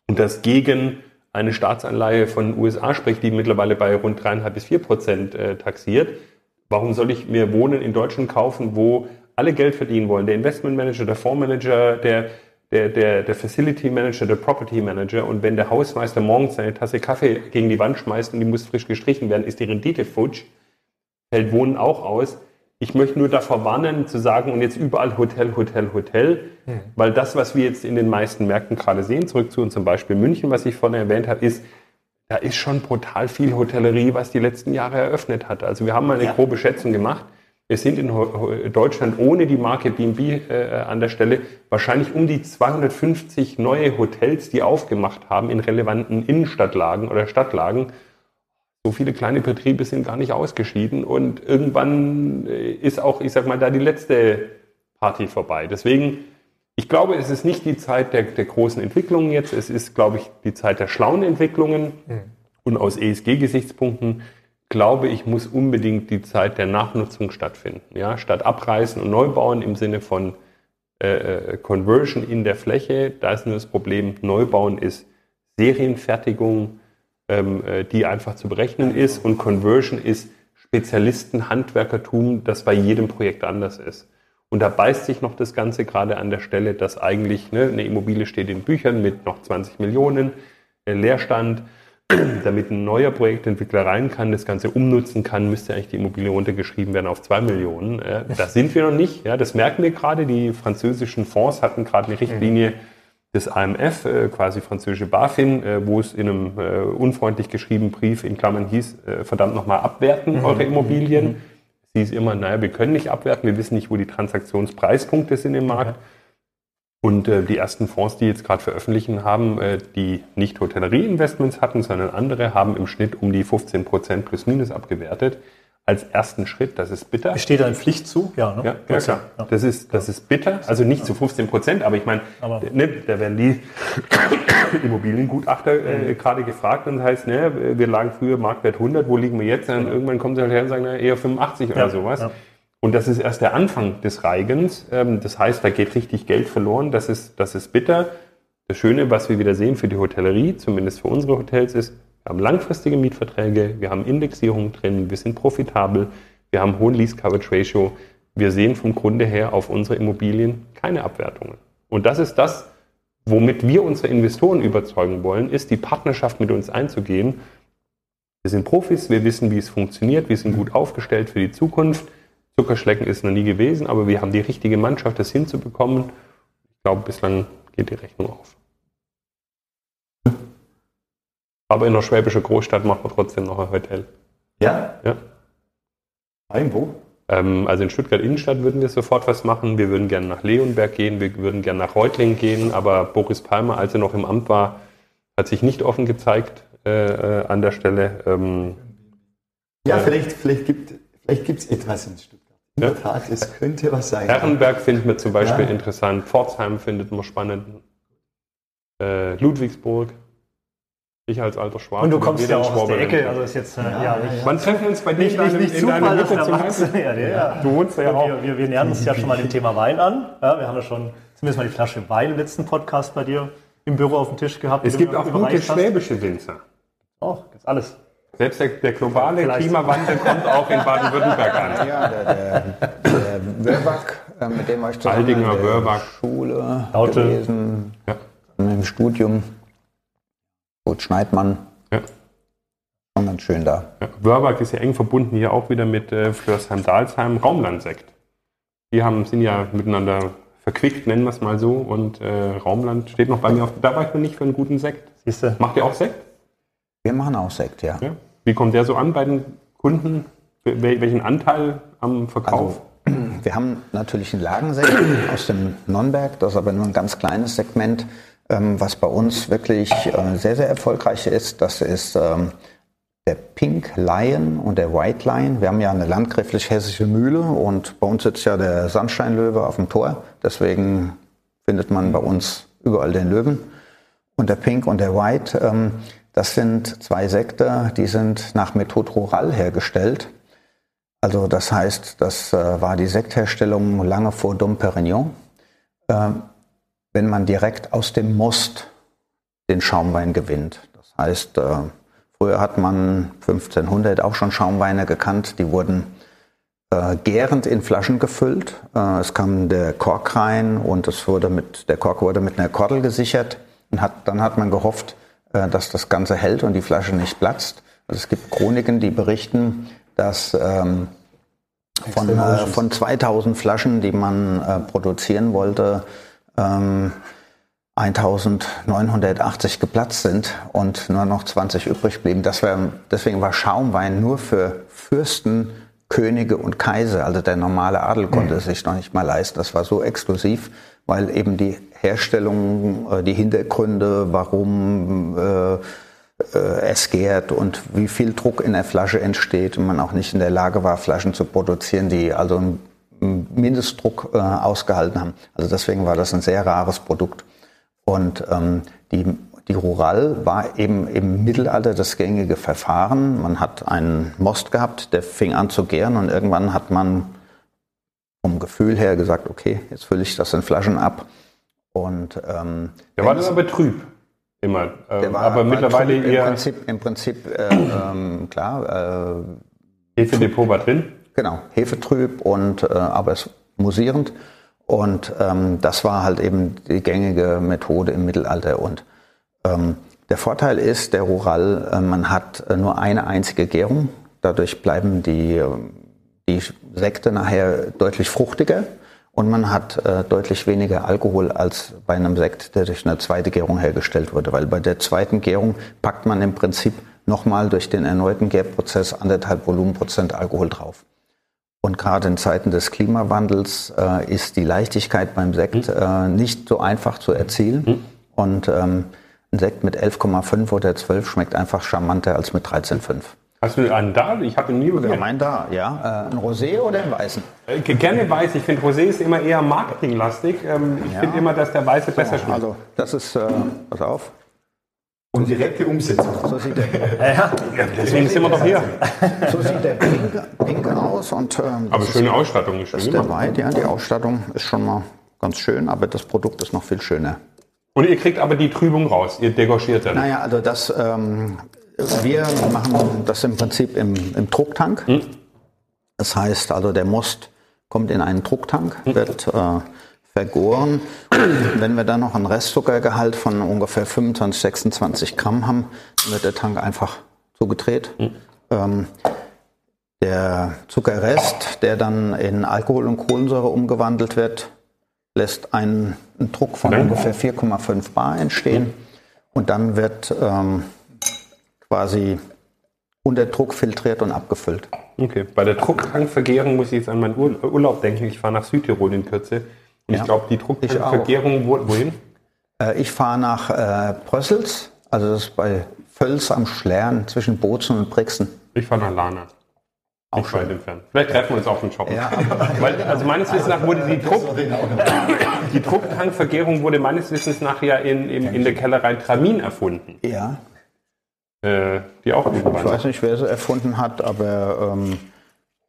und das gegen eine Staatsanleihe von USA spricht, die mittlerweile bei rund dreieinhalb bis vier Prozent äh, taxiert. Warum soll ich mir Wohnen in Deutschland kaufen, wo alle Geld verdienen wollen? Der Investmentmanager, der Fondsmanager, der, der, der, der Facility Manager, der Property Manager. Und wenn der Hausmeister morgens seine Tasse Kaffee gegen die Wand schmeißt und die muss frisch gestrichen werden, ist die Rendite futsch, fällt Wohnen auch aus. Ich möchte nur davor warnen, zu sagen, und jetzt überall Hotel, Hotel, Hotel, mhm. weil das, was wir jetzt in den meisten Märkten gerade sehen, zurück zu uns zum Beispiel München, was ich vorhin erwähnt habe, ist, da ist schon brutal viel Hotellerie, was die letzten Jahre eröffnet hat. Also wir haben mal eine ja. grobe Schätzung gemacht. Wir sind in Deutschland ohne die Marke B&B äh, an der Stelle wahrscheinlich um die 250 neue Hotels, die aufgemacht haben in relevanten Innenstadtlagen oder Stadtlagen so viele kleine Betriebe sind gar nicht ausgeschieden und irgendwann äh, ist auch, ich sag mal, da die letzte Party vorbei. Deswegen, ich glaube, es ist nicht die Zeit der, der großen Entwicklungen jetzt, es ist, glaube ich, die Zeit der schlauen Entwicklungen. Mhm. Und aus ESG-Gesichtspunkten glaube ich, muss unbedingt die Zeit der Nachnutzung stattfinden. Ja, statt abreißen und neu bauen im Sinne von äh, äh Conversion in der Fläche, da ist nur das Problem, Neubauen ist Serienfertigung, ähm, äh, die einfach zu berechnen ist. Und Conversion ist Spezialisten, Handwerkertum, das bei jedem Projekt anders ist. Und da beißt sich noch das Ganze gerade an der Stelle, dass eigentlich ne, eine Immobilie steht in Büchern mit noch 20 Millionen äh, Leerstand. Damit ein neuer Projektentwickler rein kann, das Ganze umnutzen kann, müsste eigentlich die Immobilie runtergeschrieben werden auf zwei Millionen. Äh, das sind wir noch nicht. Ja, das merken wir gerade. Die französischen Fonds hatten gerade eine Richtlinie, mhm des AMF, äh, quasi französische BaFin, äh, wo es in einem äh, unfreundlich geschriebenen Brief in Klammern hieß, verdammt nochmal abwerten mhm. eure Immobilien. Mhm. Sie ist immer, naja, wir können nicht abwerten, wir wissen nicht, wo die Transaktionspreispunkte sind im Markt. Und äh, die ersten Fonds, die jetzt gerade veröffentlichen haben, äh, die nicht Hotellerie-Investments hatten, sondern andere, haben im Schnitt um die 15 Prozent plus minus abgewertet als ersten Schritt. Das ist bitter. Steht da eine Pflicht zu? Ja, ne? ja, ja, klar. Ja. Das, ist, das ist bitter. Also nicht zu 15 Prozent, aber ich meine, ne, da werden die Immobiliengutachter äh, gerade gefragt und das heißt, ne, wir lagen früher Marktwert 100, wo liegen wir jetzt? Und irgendwann kommen sie halt her und sagen, na, eher 85 oder sowas. Und das ist erst der Anfang des Reigens. Ähm, das heißt, da geht richtig Geld verloren. Das ist, das ist bitter. Das Schöne, was wir wieder sehen für die Hotellerie, zumindest für unsere Hotels, ist, wir haben langfristige Mietverträge, wir haben Indexierung drin, wir sind profitabel, wir haben hohen Lease Coverage Ratio. Wir sehen vom Grunde her auf unsere Immobilien keine Abwertungen. Und das ist das, womit wir unsere Investoren überzeugen wollen, ist, die Partnerschaft mit uns einzugehen. Wir sind Profis, wir wissen, wie es funktioniert, wir sind gut aufgestellt für die Zukunft. Zuckerschlecken ist noch nie gewesen, aber wir haben die richtige Mannschaft, das hinzubekommen. Ich glaube, bislang geht die Rechnung auf. Aber in einer schwäbischen Großstadt machen wir trotzdem noch ein Hotel. Ja? Ja. Irgendwo? Ähm, also in Stuttgart Innenstadt würden wir sofort was machen. Wir würden gerne nach Leonberg gehen, wir würden gerne nach Reutlingen gehen, aber Boris Palmer, als er noch im Amt war, hat sich nicht offen gezeigt äh, äh, an der Stelle. Ähm, Ja, Ja. vielleicht, vielleicht gibt vielleicht gibt's etwas in Stuttgart. In Ja. der Tat, es könnte was sein. Herrenberg finden wir zum Beispiel Ja. interessant, Pforzheim findet man spannend, äh, Ludwigsburg. Ich als alter Schwabe. Und du kommst ja auch aus der Ecke, also ist jetzt äh, Ja, ja, ja, nicht. Wann treffen wir uns bei dir nicht, nicht, nicht in Hütte der zum ja, der, ja. Du wohnst ja auch. Wir, wir, wir nähern uns ja schon mal dem Thema Wein an. Ja, wir haben ja schon zumindest mal die Flasche Wein im letzten Podcast bei dir im Büro auf dem Tisch gehabt. Es gibt auch gute schwäbische Winzer. Auch, gibt's alles. Selbst der, der globale Vielleicht. Klimawandel kommt auch in Baden-Württemberg an. Ja, der, der, der Wörbach, äh, mit dem war ich zusammen Aldinger in der Wörbach. Schule Laute. gewesen, Ja. im Studium. Gut, Schneidmann, Ja. schon ganz schön da. Ja. Wörbach ist ja eng verbunden hier auch wieder mit äh, Flörsheim-Dalsheim, Raumlandsekt. Die haben, sind ja miteinander verquickt, nennen wir es mal so. Und äh, Raumland steht noch bei mir auf. Da war ich noch nicht für einen guten Sekt. Siehst du? Macht ihr auch Sekt? Wir machen auch Sekt, ja. Ja. Wie kommt der so an bei den Kunden? Wel welchen Anteil am Verkauf? Wir haben natürlich einen Lagensekt aus dem Nonnberg, das ist aber nur ein ganz kleines Segment. Ähm, was bei uns wirklich äh, sehr, sehr erfolgreich ist, das ist ähm, der Pink Lion und der White Lion. Wir haben ja eine landgräflich-hessische Mühle und bei uns sitzt ja der Sandsteinlöwe auf dem Tor. Deswegen findet man bei uns überall den Löwen. Und der Pink und der White, ähm, das sind zwei Sekte, die sind nach Methode Rural hergestellt. Also das heißt, das äh, war die Sektherstellung lange vor Dom Perignon. Ähm, wenn man direkt aus dem Most den Schaumwein gewinnt. Das heißt, äh, früher hat man 1500 auch schon Schaumweine gekannt, die wurden äh, gärend in Flaschen gefüllt. Äh, es kam der Kork rein und es wurde mit, der Kork wurde mit einer Kordel gesichert. Und hat, dann hat man gehofft, dass das Ganze hält und die Flasche nicht platzt. Also es gibt Chroniken, die berichten, dass ähm, von, äh, von 2000 Flaschen, die man äh, produzieren wollte, ähm, 1980 geplatzt sind und nur noch 20 übrig blieben. Wär, deswegen war Schaumwein nur für Fürsten, Könige und Kaiser. Also der normale Adel konnte es sich noch nicht mal leisten. Das war so exklusiv, weil eben die Herstellung, äh, die Hintergründe, warum äh, äh, es gärt und wie viel Druck in der Flasche entsteht und man auch nicht in der Lage war, Flaschen zu produzieren, die also einen Mindestdruck äh, ausgehalten haben. Also deswegen war das ein sehr rares Produkt. Und ähm, die, die Rural war eben im Mittelalter das gängige Verfahren. Man hat einen Most gehabt, der fing an zu gären und irgendwann hat man vom Gefühl her gesagt, okay, jetzt fülle ich das in Flaschen ab. Und ähm, Der war dann aber trüb. Immer. Ähm, der war, aber war mittlerweile im eher Prinzip, im Prinzip äh, ähm, klar, äh, Hefedepot war drin. Genau, hefetrüb und äh, aber es musierend. Und ähm, das war halt eben die gängige Methode im Mittelalter. Und ähm, der Vorteil ist, der Rural, äh, man hat äh, nur eine einzige Gärung. Dadurch bleiben die, äh, die Sekte nachher deutlich fruchtiger. Und man hat äh, deutlich weniger Alkohol als bei einem Sekt, der durch eine zweite Gärung hergestellt wurde. Weil bei der zweiten Gärung packt man im Prinzip nochmal durch den erneuten Gärprozess anderthalb Volumenprozent Alkohol drauf. Und gerade in Zeiten des Klimawandels äh, ist die Leichtigkeit beim Sekt äh, nicht so einfach zu erzielen. Und ähm, ein Sekt mit 11,5 oder 12 schmeckt einfach charmanter als mit 13,5. Hast du einen da? Ich habe ihn nie Ja, gesehen. mein da, ja. Äh, ein Rosé oder ein Weißen? Äh, Gerne weiß. Ich finde, Rosé ist immer eher marketinglastig. Ähm, ich Ja. finde immer, dass der Weiße besser schmeckt. Also, das ist, äh, pass auf, Und direkte Umsetzung. so sieht der, Deswegen sind wir doch hier. so sieht der pink, pink aus. Und, ähm, Aber schöne ist, Ausstattung ist schön ist der ja. Die Ausstattung ist schon mal ganz schön, aber das Produkt ist noch viel schöner. Und ihr kriegt aber die Trübung raus. Ihr degorgiert dann. Naja, also das, ähm, wir machen das im Prinzip im, im Drucktank. Das heißt also, der Most kommt in einen Drucktank, wird äh, vergoren. Und wenn wir dann noch einen Restzuckergehalt von ungefähr 25, 26 Gramm haben, dann wird der Tank einfach zugedreht. Mhm. Ähm, der Zuckerrest, der dann in Alkohol und Kohlensäure umgewandelt wird, lässt einen, einen Druck von ungefähr 4,5 Bar entstehen. Und dann wird ähm, quasi unter Druck filtriert und abgefüllt. Okay, bei der Drucktankvergärung muss ich jetzt an meinen Urlaub denken. Ich fahre nach Südtirol in Kürze. Und ja, ich glaube, die Drucktankvergärung, wo, wohin? Äh, ich fahre nach äh, Brössels, also das ist bei Völs am Schlern zwischen Bozen und Brixen. Ich fahre nach Lana. Auch nicht weit entfernt. Vielleicht treffen wir uns auf dem Shoppen. Ja, Weil, also meines Wissens nach wurde die, Druck, die Drucktankvergärung wurde meines Wissens nach ja in, in, in der Kellerei Tramin erfunden. Ja. Äh, die auch Ich weiß nicht, wer sie erfunden hat, aber ähm,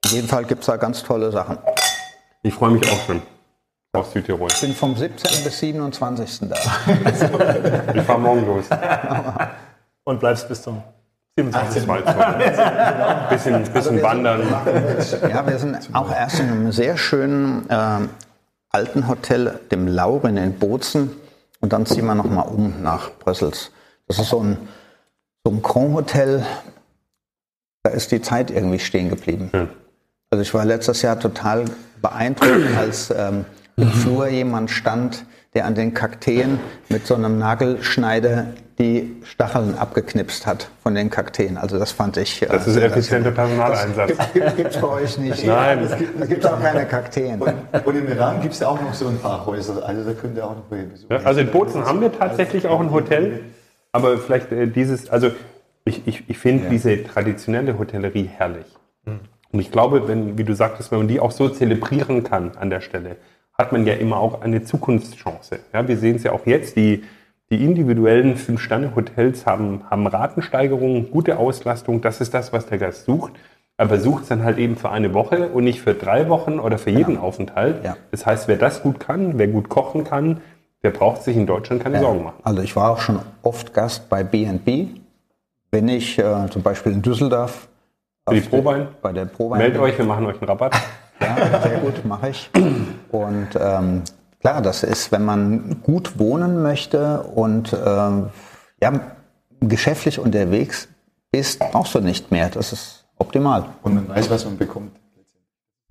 auf jeden Fall gibt es da ganz tolle Sachen. Ich freue mich auch schon auf Südtirol. Ich bin vom 17. bis 27. da. ich fahre morgen los. Und bleibst bis zum 27. Ein bisschen, bisschen wandern. Ja, wir sind auch erst in einem sehr schönen äh, alten Hotel, dem Lauren in Bozen. Und dann ziehen wir nochmal um nach Brüssels. Das ist so ein, so ein Grand Hotel. Da ist die Zeit irgendwie stehen geblieben. Ja. Also ich war letztes Jahr total beeindruckt, als ähm, im Flur jemand stand, der an den Kakteen mit so einem Nagelschneider die Stacheln abgeknipst hat von den Kakteen. Also das fand ich. Äh, das ist effizienter Personaleinsatz. Gibt es bei euch nicht. Nein. Ja, gibt, da gibt es auch keine Kakteen. Und, und im Iran gibt es ja auch noch so ein paar Häuser. Also da könnt ihr auch noch besuchen. Ja, also in Bozen haben wir tatsächlich auch ein Hotel. Aber vielleicht äh, dieses, also ich, ich, ich finde ja. diese traditionelle Hotellerie herrlich. Mhm. Und ich glaube, wenn, wie du sagtest, wenn man die auch so zelebrieren kann an der Stelle, hat man ja immer auch eine Zukunftschance. Ja, wir sehen es ja auch jetzt, die die individuellen Fünf-Sterne-Hotels haben, haben Ratensteigerungen, gute Auslastung. Das ist das, was der Gast sucht. Aber sucht es dann halt eben für eine Woche und nicht für drei Wochen oder für jeden ja. Aufenthalt. Ja. Das heißt, wer das gut kann, wer gut kochen kann, der braucht sich in Deutschland keine ja. Sorgen machen. Also ich war auch schon oft Gast bei B&B. Wenn ich äh, zum Beispiel in Düsseldorf für die Probein, bei der Probein meldet euch, wir machen euch einen Rabatt. ja, sehr gut, mache ich. Und ähm, Klar, das ist, wenn man gut wohnen möchte und äh, ja, geschäftlich unterwegs ist, brauchst du nicht mehr. Das ist optimal. Und man weiß, was man bekommt.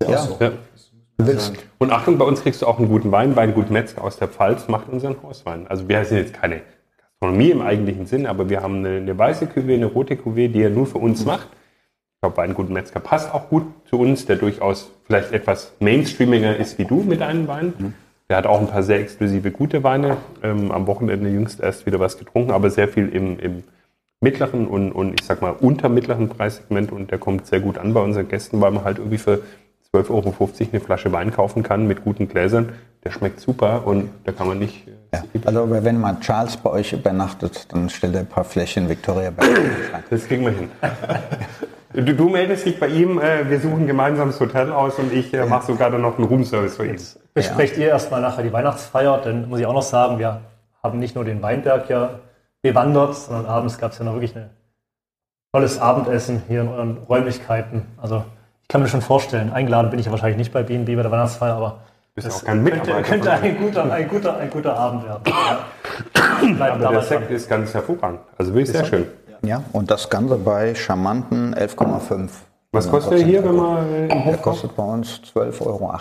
Ja, so. ja. Und Achtung, bei uns kriegst du auch einen guten Wein. Weingut Metzger aus der Pfalz macht unseren Hauswein. Also wir sind jetzt keine Gastronomie im eigentlichen Sinn, aber wir haben eine, eine weiße Cuvée, eine rote Cuvée, die er nur für uns macht. Glaube, Weingut Metzger passt auch gut zu uns, der durchaus vielleicht etwas mainstreamiger ist wie du mit deinem Wein. Mhm. Der hat auch ein paar sehr exklusive gute Weine. Ähm, am Wochenende jüngst erst wieder was getrunken, aber sehr viel im, im mittleren und, und ich sag mal untermittleren Preissegment und der kommt sehr gut an bei unseren Gästen, weil man halt irgendwie für 12,50 Euro eine Flasche Wein kaufen kann mit guten Gläsern. Der schmeckt super und da kann man nicht. Äh, ja, also wenn mal Charles bei euch übernachtet, dann stellt er ein paar Fläschchen Victoria bei Das kriegen wir hin. Du, du, meldest dich bei ihm, äh, wir suchen gemeinsam das Hotel aus und ich äh, mache sogar dann noch einen Roomservice für ihn. Jetzt besprecht ja. ihr erstmal nachher die Weihnachtsfeier, denn muss ich auch noch sagen, wir haben nicht nur den Weinberg ja bewandert, sondern abends gab es ja noch wirklich ein tolles Abendessen hier in euren Räumlichkeiten. Also ich kann mir schon vorstellen, eingeladen bin ich ja wahrscheinlich nicht bei BNB bei der Weihnachtsfeier, aber bist das auch kein könnte, könnte ein, guter, ein, guter, ein guter Abend werden. Ja. Aber der Sekt ist ganz hervorragend. Also wirklich sehr schön. Ja, und das Ganze bei charmanten 11,5. Was kostet der hier, wenn man im Der kostet bei uns 12,80 Euro.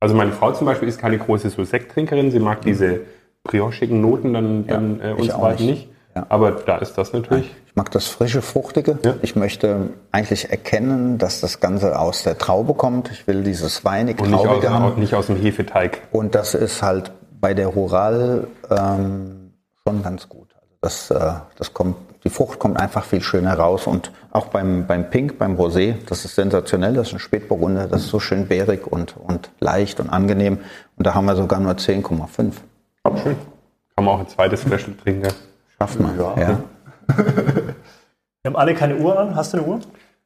Also meine Frau zum Beispiel ist keine große so Sekttrinkerin. Sie mag mhm. diese briochigen Noten dann, dann ja, äh, uns beiden nicht. Ja. Aber da ist das natürlich. Ich mag das frische, fruchtige. Ja. Ich möchte eigentlich erkennen, dass das Ganze aus der Traube kommt. Ich will dieses weinig Und nicht aus, haben. nicht aus dem Hefeteig. Und das ist halt bei der Rural ähm, schon ganz gut. Das, äh, das kommt, die Frucht kommt einfach viel schöner raus. Und auch beim, beim Pink, beim Rosé, das ist sensationell. Das ist ein Spätburgunder, das ist so schön bärig und, und leicht und angenehm. Und da haben wir sogar nur 10,5. Schön. Kann man auch ein zweites Fläschchen trinken. Schafft man, ja. ja. wir haben alle keine Uhr an. Hast du eine Uhr?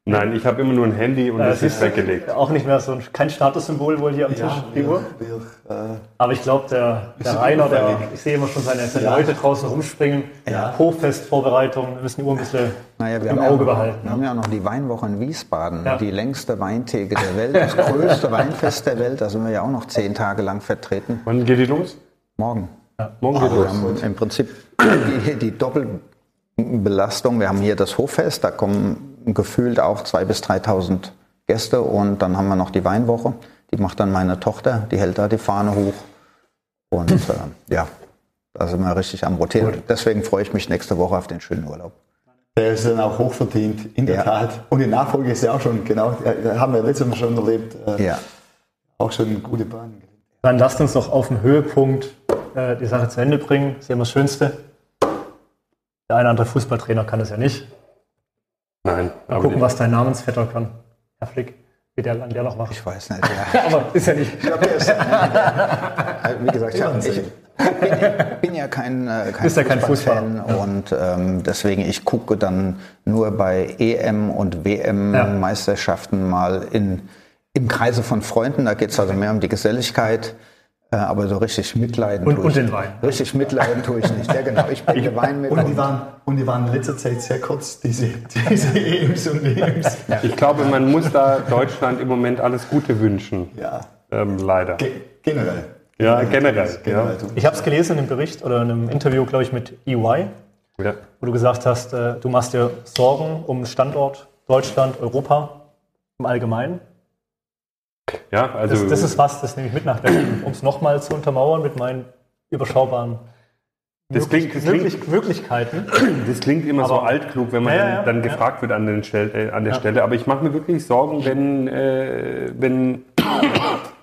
Nein, ich habe immer nur ein Handy und Äh, das ist weggelegt. Auch nicht mehr so ein, kein Statussymbol wohl hier am Tisch, die Uhr. wir, äh, Aber ich glaube, der, der Rainer, der, ich sehe immer schon seine, seine Ja. Leute draußen rumspringen. Ja. Hochfestvorbereitung, wir müssen die Uhr ein bisschen Naja, wir im haben, Auge ja, behalten. wir haben ja noch die Weinwoche in Wiesbaden, Ja. die längste Weintheke der Welt, das größte Weinfest der Welt. Da sind wir ja auch noch zehn Tage lang vertreten. Wann geht die los? Morgen. Morgen geht Wir los. haben im Prinzip die, die Doppelbelastung. Wir haben hier das Hoffest, da kommen gefühlt auch 2.000 bis 3.000 Gäste und dann haben wir noch die Weinwoche. Die macht dann meine Tochter, die hält da die Fahne hoch. Und äh, ja, da sind wir richtig am Rotieren. Deswegen freue ich mich nächste Woche auf den schönen Urlaub. der ist dann auch hochverdient, in der Ja. Tat. Und die Nachfolge ist ja auch schon, genau, haben wir letztes Mal schon erlebt, äh, Ja. auch schon eine gute Bahn. Dann lasst uns doch auf dem Höhepunkt äh, die Sache zu Ende bringen. Das ist ja immer das Schönste. Der eine oder andere Fußballtrainer kann das ja nicht. Nein, Mal aber gucken, was dein Namensvetter kann. Herr Flick, wie der, der noch macht. Ich weiß nicht. Ja. Aber ist ja nicht. Ich glaube, der ist, äh, wie gesagt, ich, hab- ich bin, ja- ja kein, äh, kein Bist ja kein Fußballfan und ähm, deswegen ich gucke dann nur bei EM und WM-Meisterschaften mal in, im Kreise von Freunden. Da geht es also mehr um die Geselligkeit. Äh, aber so richtig mitleiden Und- tue und ich den. Wein. Richtig mitleiden tue ich nicht. Ja, genau. Ich bringe Wein mit. Und die, waren, und die waren in letzter Zeit sehr kurz, diese, diese EMs und WMs. ich glaube, man muss da Deutschland im Moment alles Gute wünschen. Ja, Ähm, leider. ge generell. Ja, generell. generell. Ich habe es gelesen in einem Bericht oder in einem Interview, glaube ich, mit EY, Ja. wo du gesagt hast, äh, du machst dir Sorgen um Standort Deutschland, Europa im Allgemeinen. Ja, also Das, das ist was, das nehme ich mit nach Berlin, um es nochmal zu untermauern mit meinen überschaubaren Das klingt- das klingt- Möglichkeiten. Das klingt immer so Aber- altklug, wenn man Ja, dann, dann ja. gefragt wird an, den Stell, äh, an der. Stelle. Aber ich mache mir wirklich Sorgen, wenn, äh, wenn,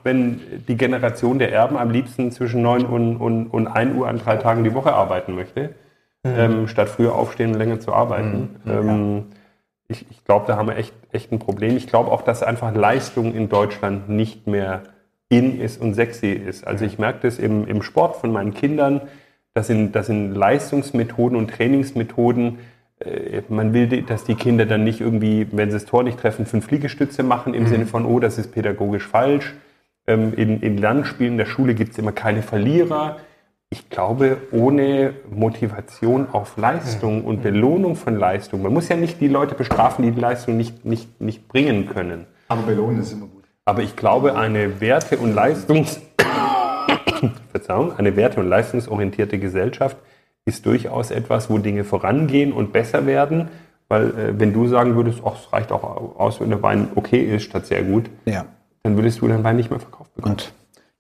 wenn die Generation der Erben am liebsten zwischen 9 und, und, und 1 Uhr an drei Tagen die Woche arbeiten möchte, Mhm. ähm, statt früher aufstehen und länger zu arbeiten. ähm, Ich, ich glaube, da haben wir echt, echt ein Problem. Ich glaube auch, dass einfach Leistung in Deutschland nicht mehr in ist und sexy ist. Also ich merke das im, im Sport von meinen Kindern. Das sind, das sind Leistungsmethoden und Trainingsmethoden. Äh, Man will, dass die Kinder dann nicht irgendwie, wenn sie das Tor nicht treffen, fünf Liegestütze machen im Sinne von, oh, das ist pädagogisch falsch. Ähm, In, in Landspielen in der Schule gibt es immer keine Verlierer. Ich glaube, ohne Motivation auf Leistung und Belohnung von Leistung, man muss ja nicht die Leute bestrafen, die die Leistung nicht, nicht, nicht bringen können. Aber belohnen ist immer gut. Aber ich glaube, eine Werte- und Leistungs Verzeihung, eine werte- und leistungsorientierte Gesellschaft ist durchaus etwas, wo Dinge vorangehen und besser werden. Weil äh, wenn du sagen würdest, ach, es reicht auch aus, wenn der Wein okay ist statt sehr gut, Ja. dann würdest du deinen Wein nicht mehr verkauft bekommen. Und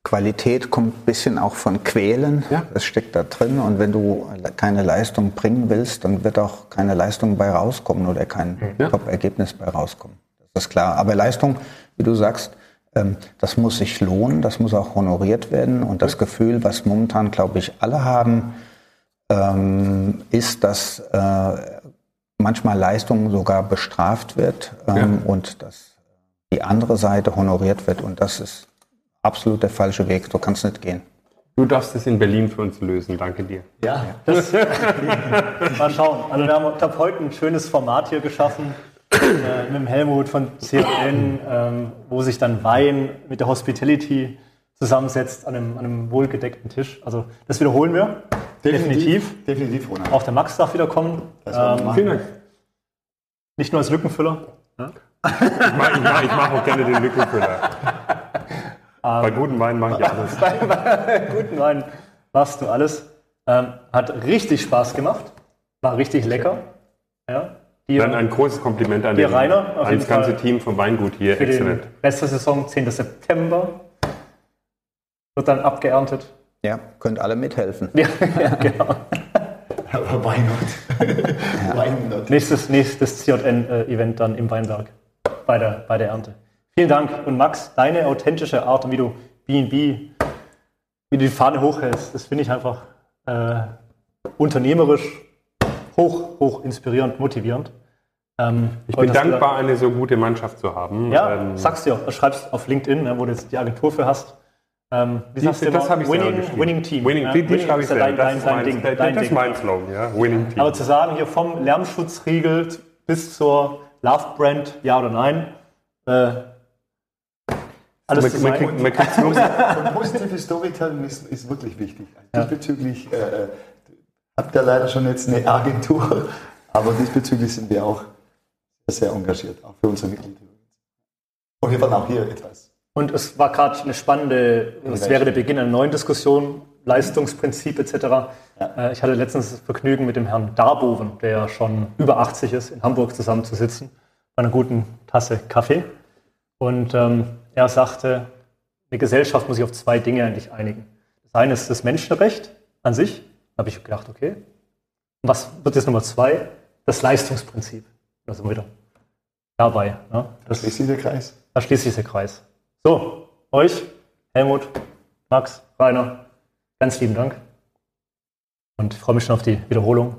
Qualität kommt ein bisschen auch von Quälen. Ja. Das steckt da drin. Und wenn du keine Leistung bringen willst, dann wird auch keine Leistung bei rauskommen oder kein Ja. Top-Ergebnis bei rauskommen. Das ist klar. Aber Leistung, wie du sagst, ähm, das muss sich lohnen, das muss auch honoriert werden. Und das Gefühl, was momentan, glaube ich, alle haben, ähm, ist, dass äh, manchmal Leistung sogar bestraft wird ähm, und dass die andere Seite honoriert wird. Und das ist absolut der falsche Weg. So kann es nicht gehen. Du darfst es in Berlin für uns lösen. Danke dir. Ja, Das, mal schauen. Also wir haben ich hab heute ein schönes Format hier geschaffen äh, mit dem Helmut von CRN, ähm, wo sich dann Wein mit der Hospitality zusammensetzt an einem, an einem wohlgedeckten Tisch. Also das wiederholen wir. Definitiv. Definitiv, Ronald. Auch der Max darf wieder kommen. Ähm. Vielen Dank. nicht nur als Lückenfüller. Ich mache ich mach, mach auch gerne den Lückenfüller. Bei guten Wein mache ich alles. bei, bei guten Wein machst du alles. Ähm, hat richtig Spaß gemacht. War richtig lecker. Ja. Dir Dann ein großes Kompliment an, den, Rainer, auf an jeden das ganze Fall. Team vom Weingut hier. Exzellent. Rest der Saison, 10. September. Wird dann abgeerntet. Ja, könnt alle mithelfen. Ja, ja genau. Aber why not? why not? Nächstes, nächstes CJN-Event dann im Weinberg bei der, bei der Ernte. Vielen Dank. Und Max, deine authentische Art wie du B&B, wie du die Fahne hochhältst, das finde ich einfach äh, unternehmerisch hoch, hoch inspirierend, motivierend. Ähm, Ich bin dankbar, eine so gute Mannschaft zu haben. Ja, Ähm, sagst du ja, schreibst auf LinkedIn, ne, wo du jetzt die Agentur für hast. Ähm, wie sagst du das habe ich winning, winning Team. Winning, ja, die schreibe ich ist ja dein, Das, dein, ist dein mein, Ding. das Dein ist Ding. mein Slogan, ja. Winning Team. Aber zu sagen, hier vom Lärmschutzriegel bis zur Love Brand, ja oder nein? Äh, alles Man, man, kriegt, man kriegt nur, Und positives Storytelling ist, ist wirklich wichtig. Also Diesbezüglich äh, habt ihr leider schon jetzt eine Agentur, aber diesbezüglich sind wir auch sehr engagiert, auch für unsere Mitglieder. Und wir werden auch hier etwas. Und es war gerade eine spannende, das wäre der Beginn einer neuen Diskussion, Leistungsprinzip etc. Äh, Ich hatte letztens das Vergnügen, mit dem Herrn Darboven, der schon über 80 ist, in Hamburg zusammenzusitzen, bei einer guten Tasse Kaffee. Und ähm, er sagte, eine Gesellschaft muss sich auf zwei Dinge eigentlich einigen. Das eine ist das Menschenrecht an sich. Da habe ich gedacht, okay. Und was wird jetzt Nummer zwei? Das Leistungsprinzip. Da sind wir wieder dabei. Ne? Das Das, ist dieser Kreis. da schließt sich der Kreis. So, euch, Helmut, Max, Rainer, ganz lieben Dank. Und ich freue mich schon auf die Wiederholung.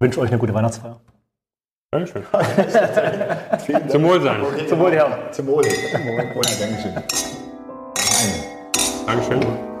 wünsche euch eine gute Weihnachtsfeier. Dankeschön. Vielen Dank. Zum Wohlsein. Zum Wohl, Herren. Zum Wohle. Zum Wohle. Dankeschön. Dankeschön.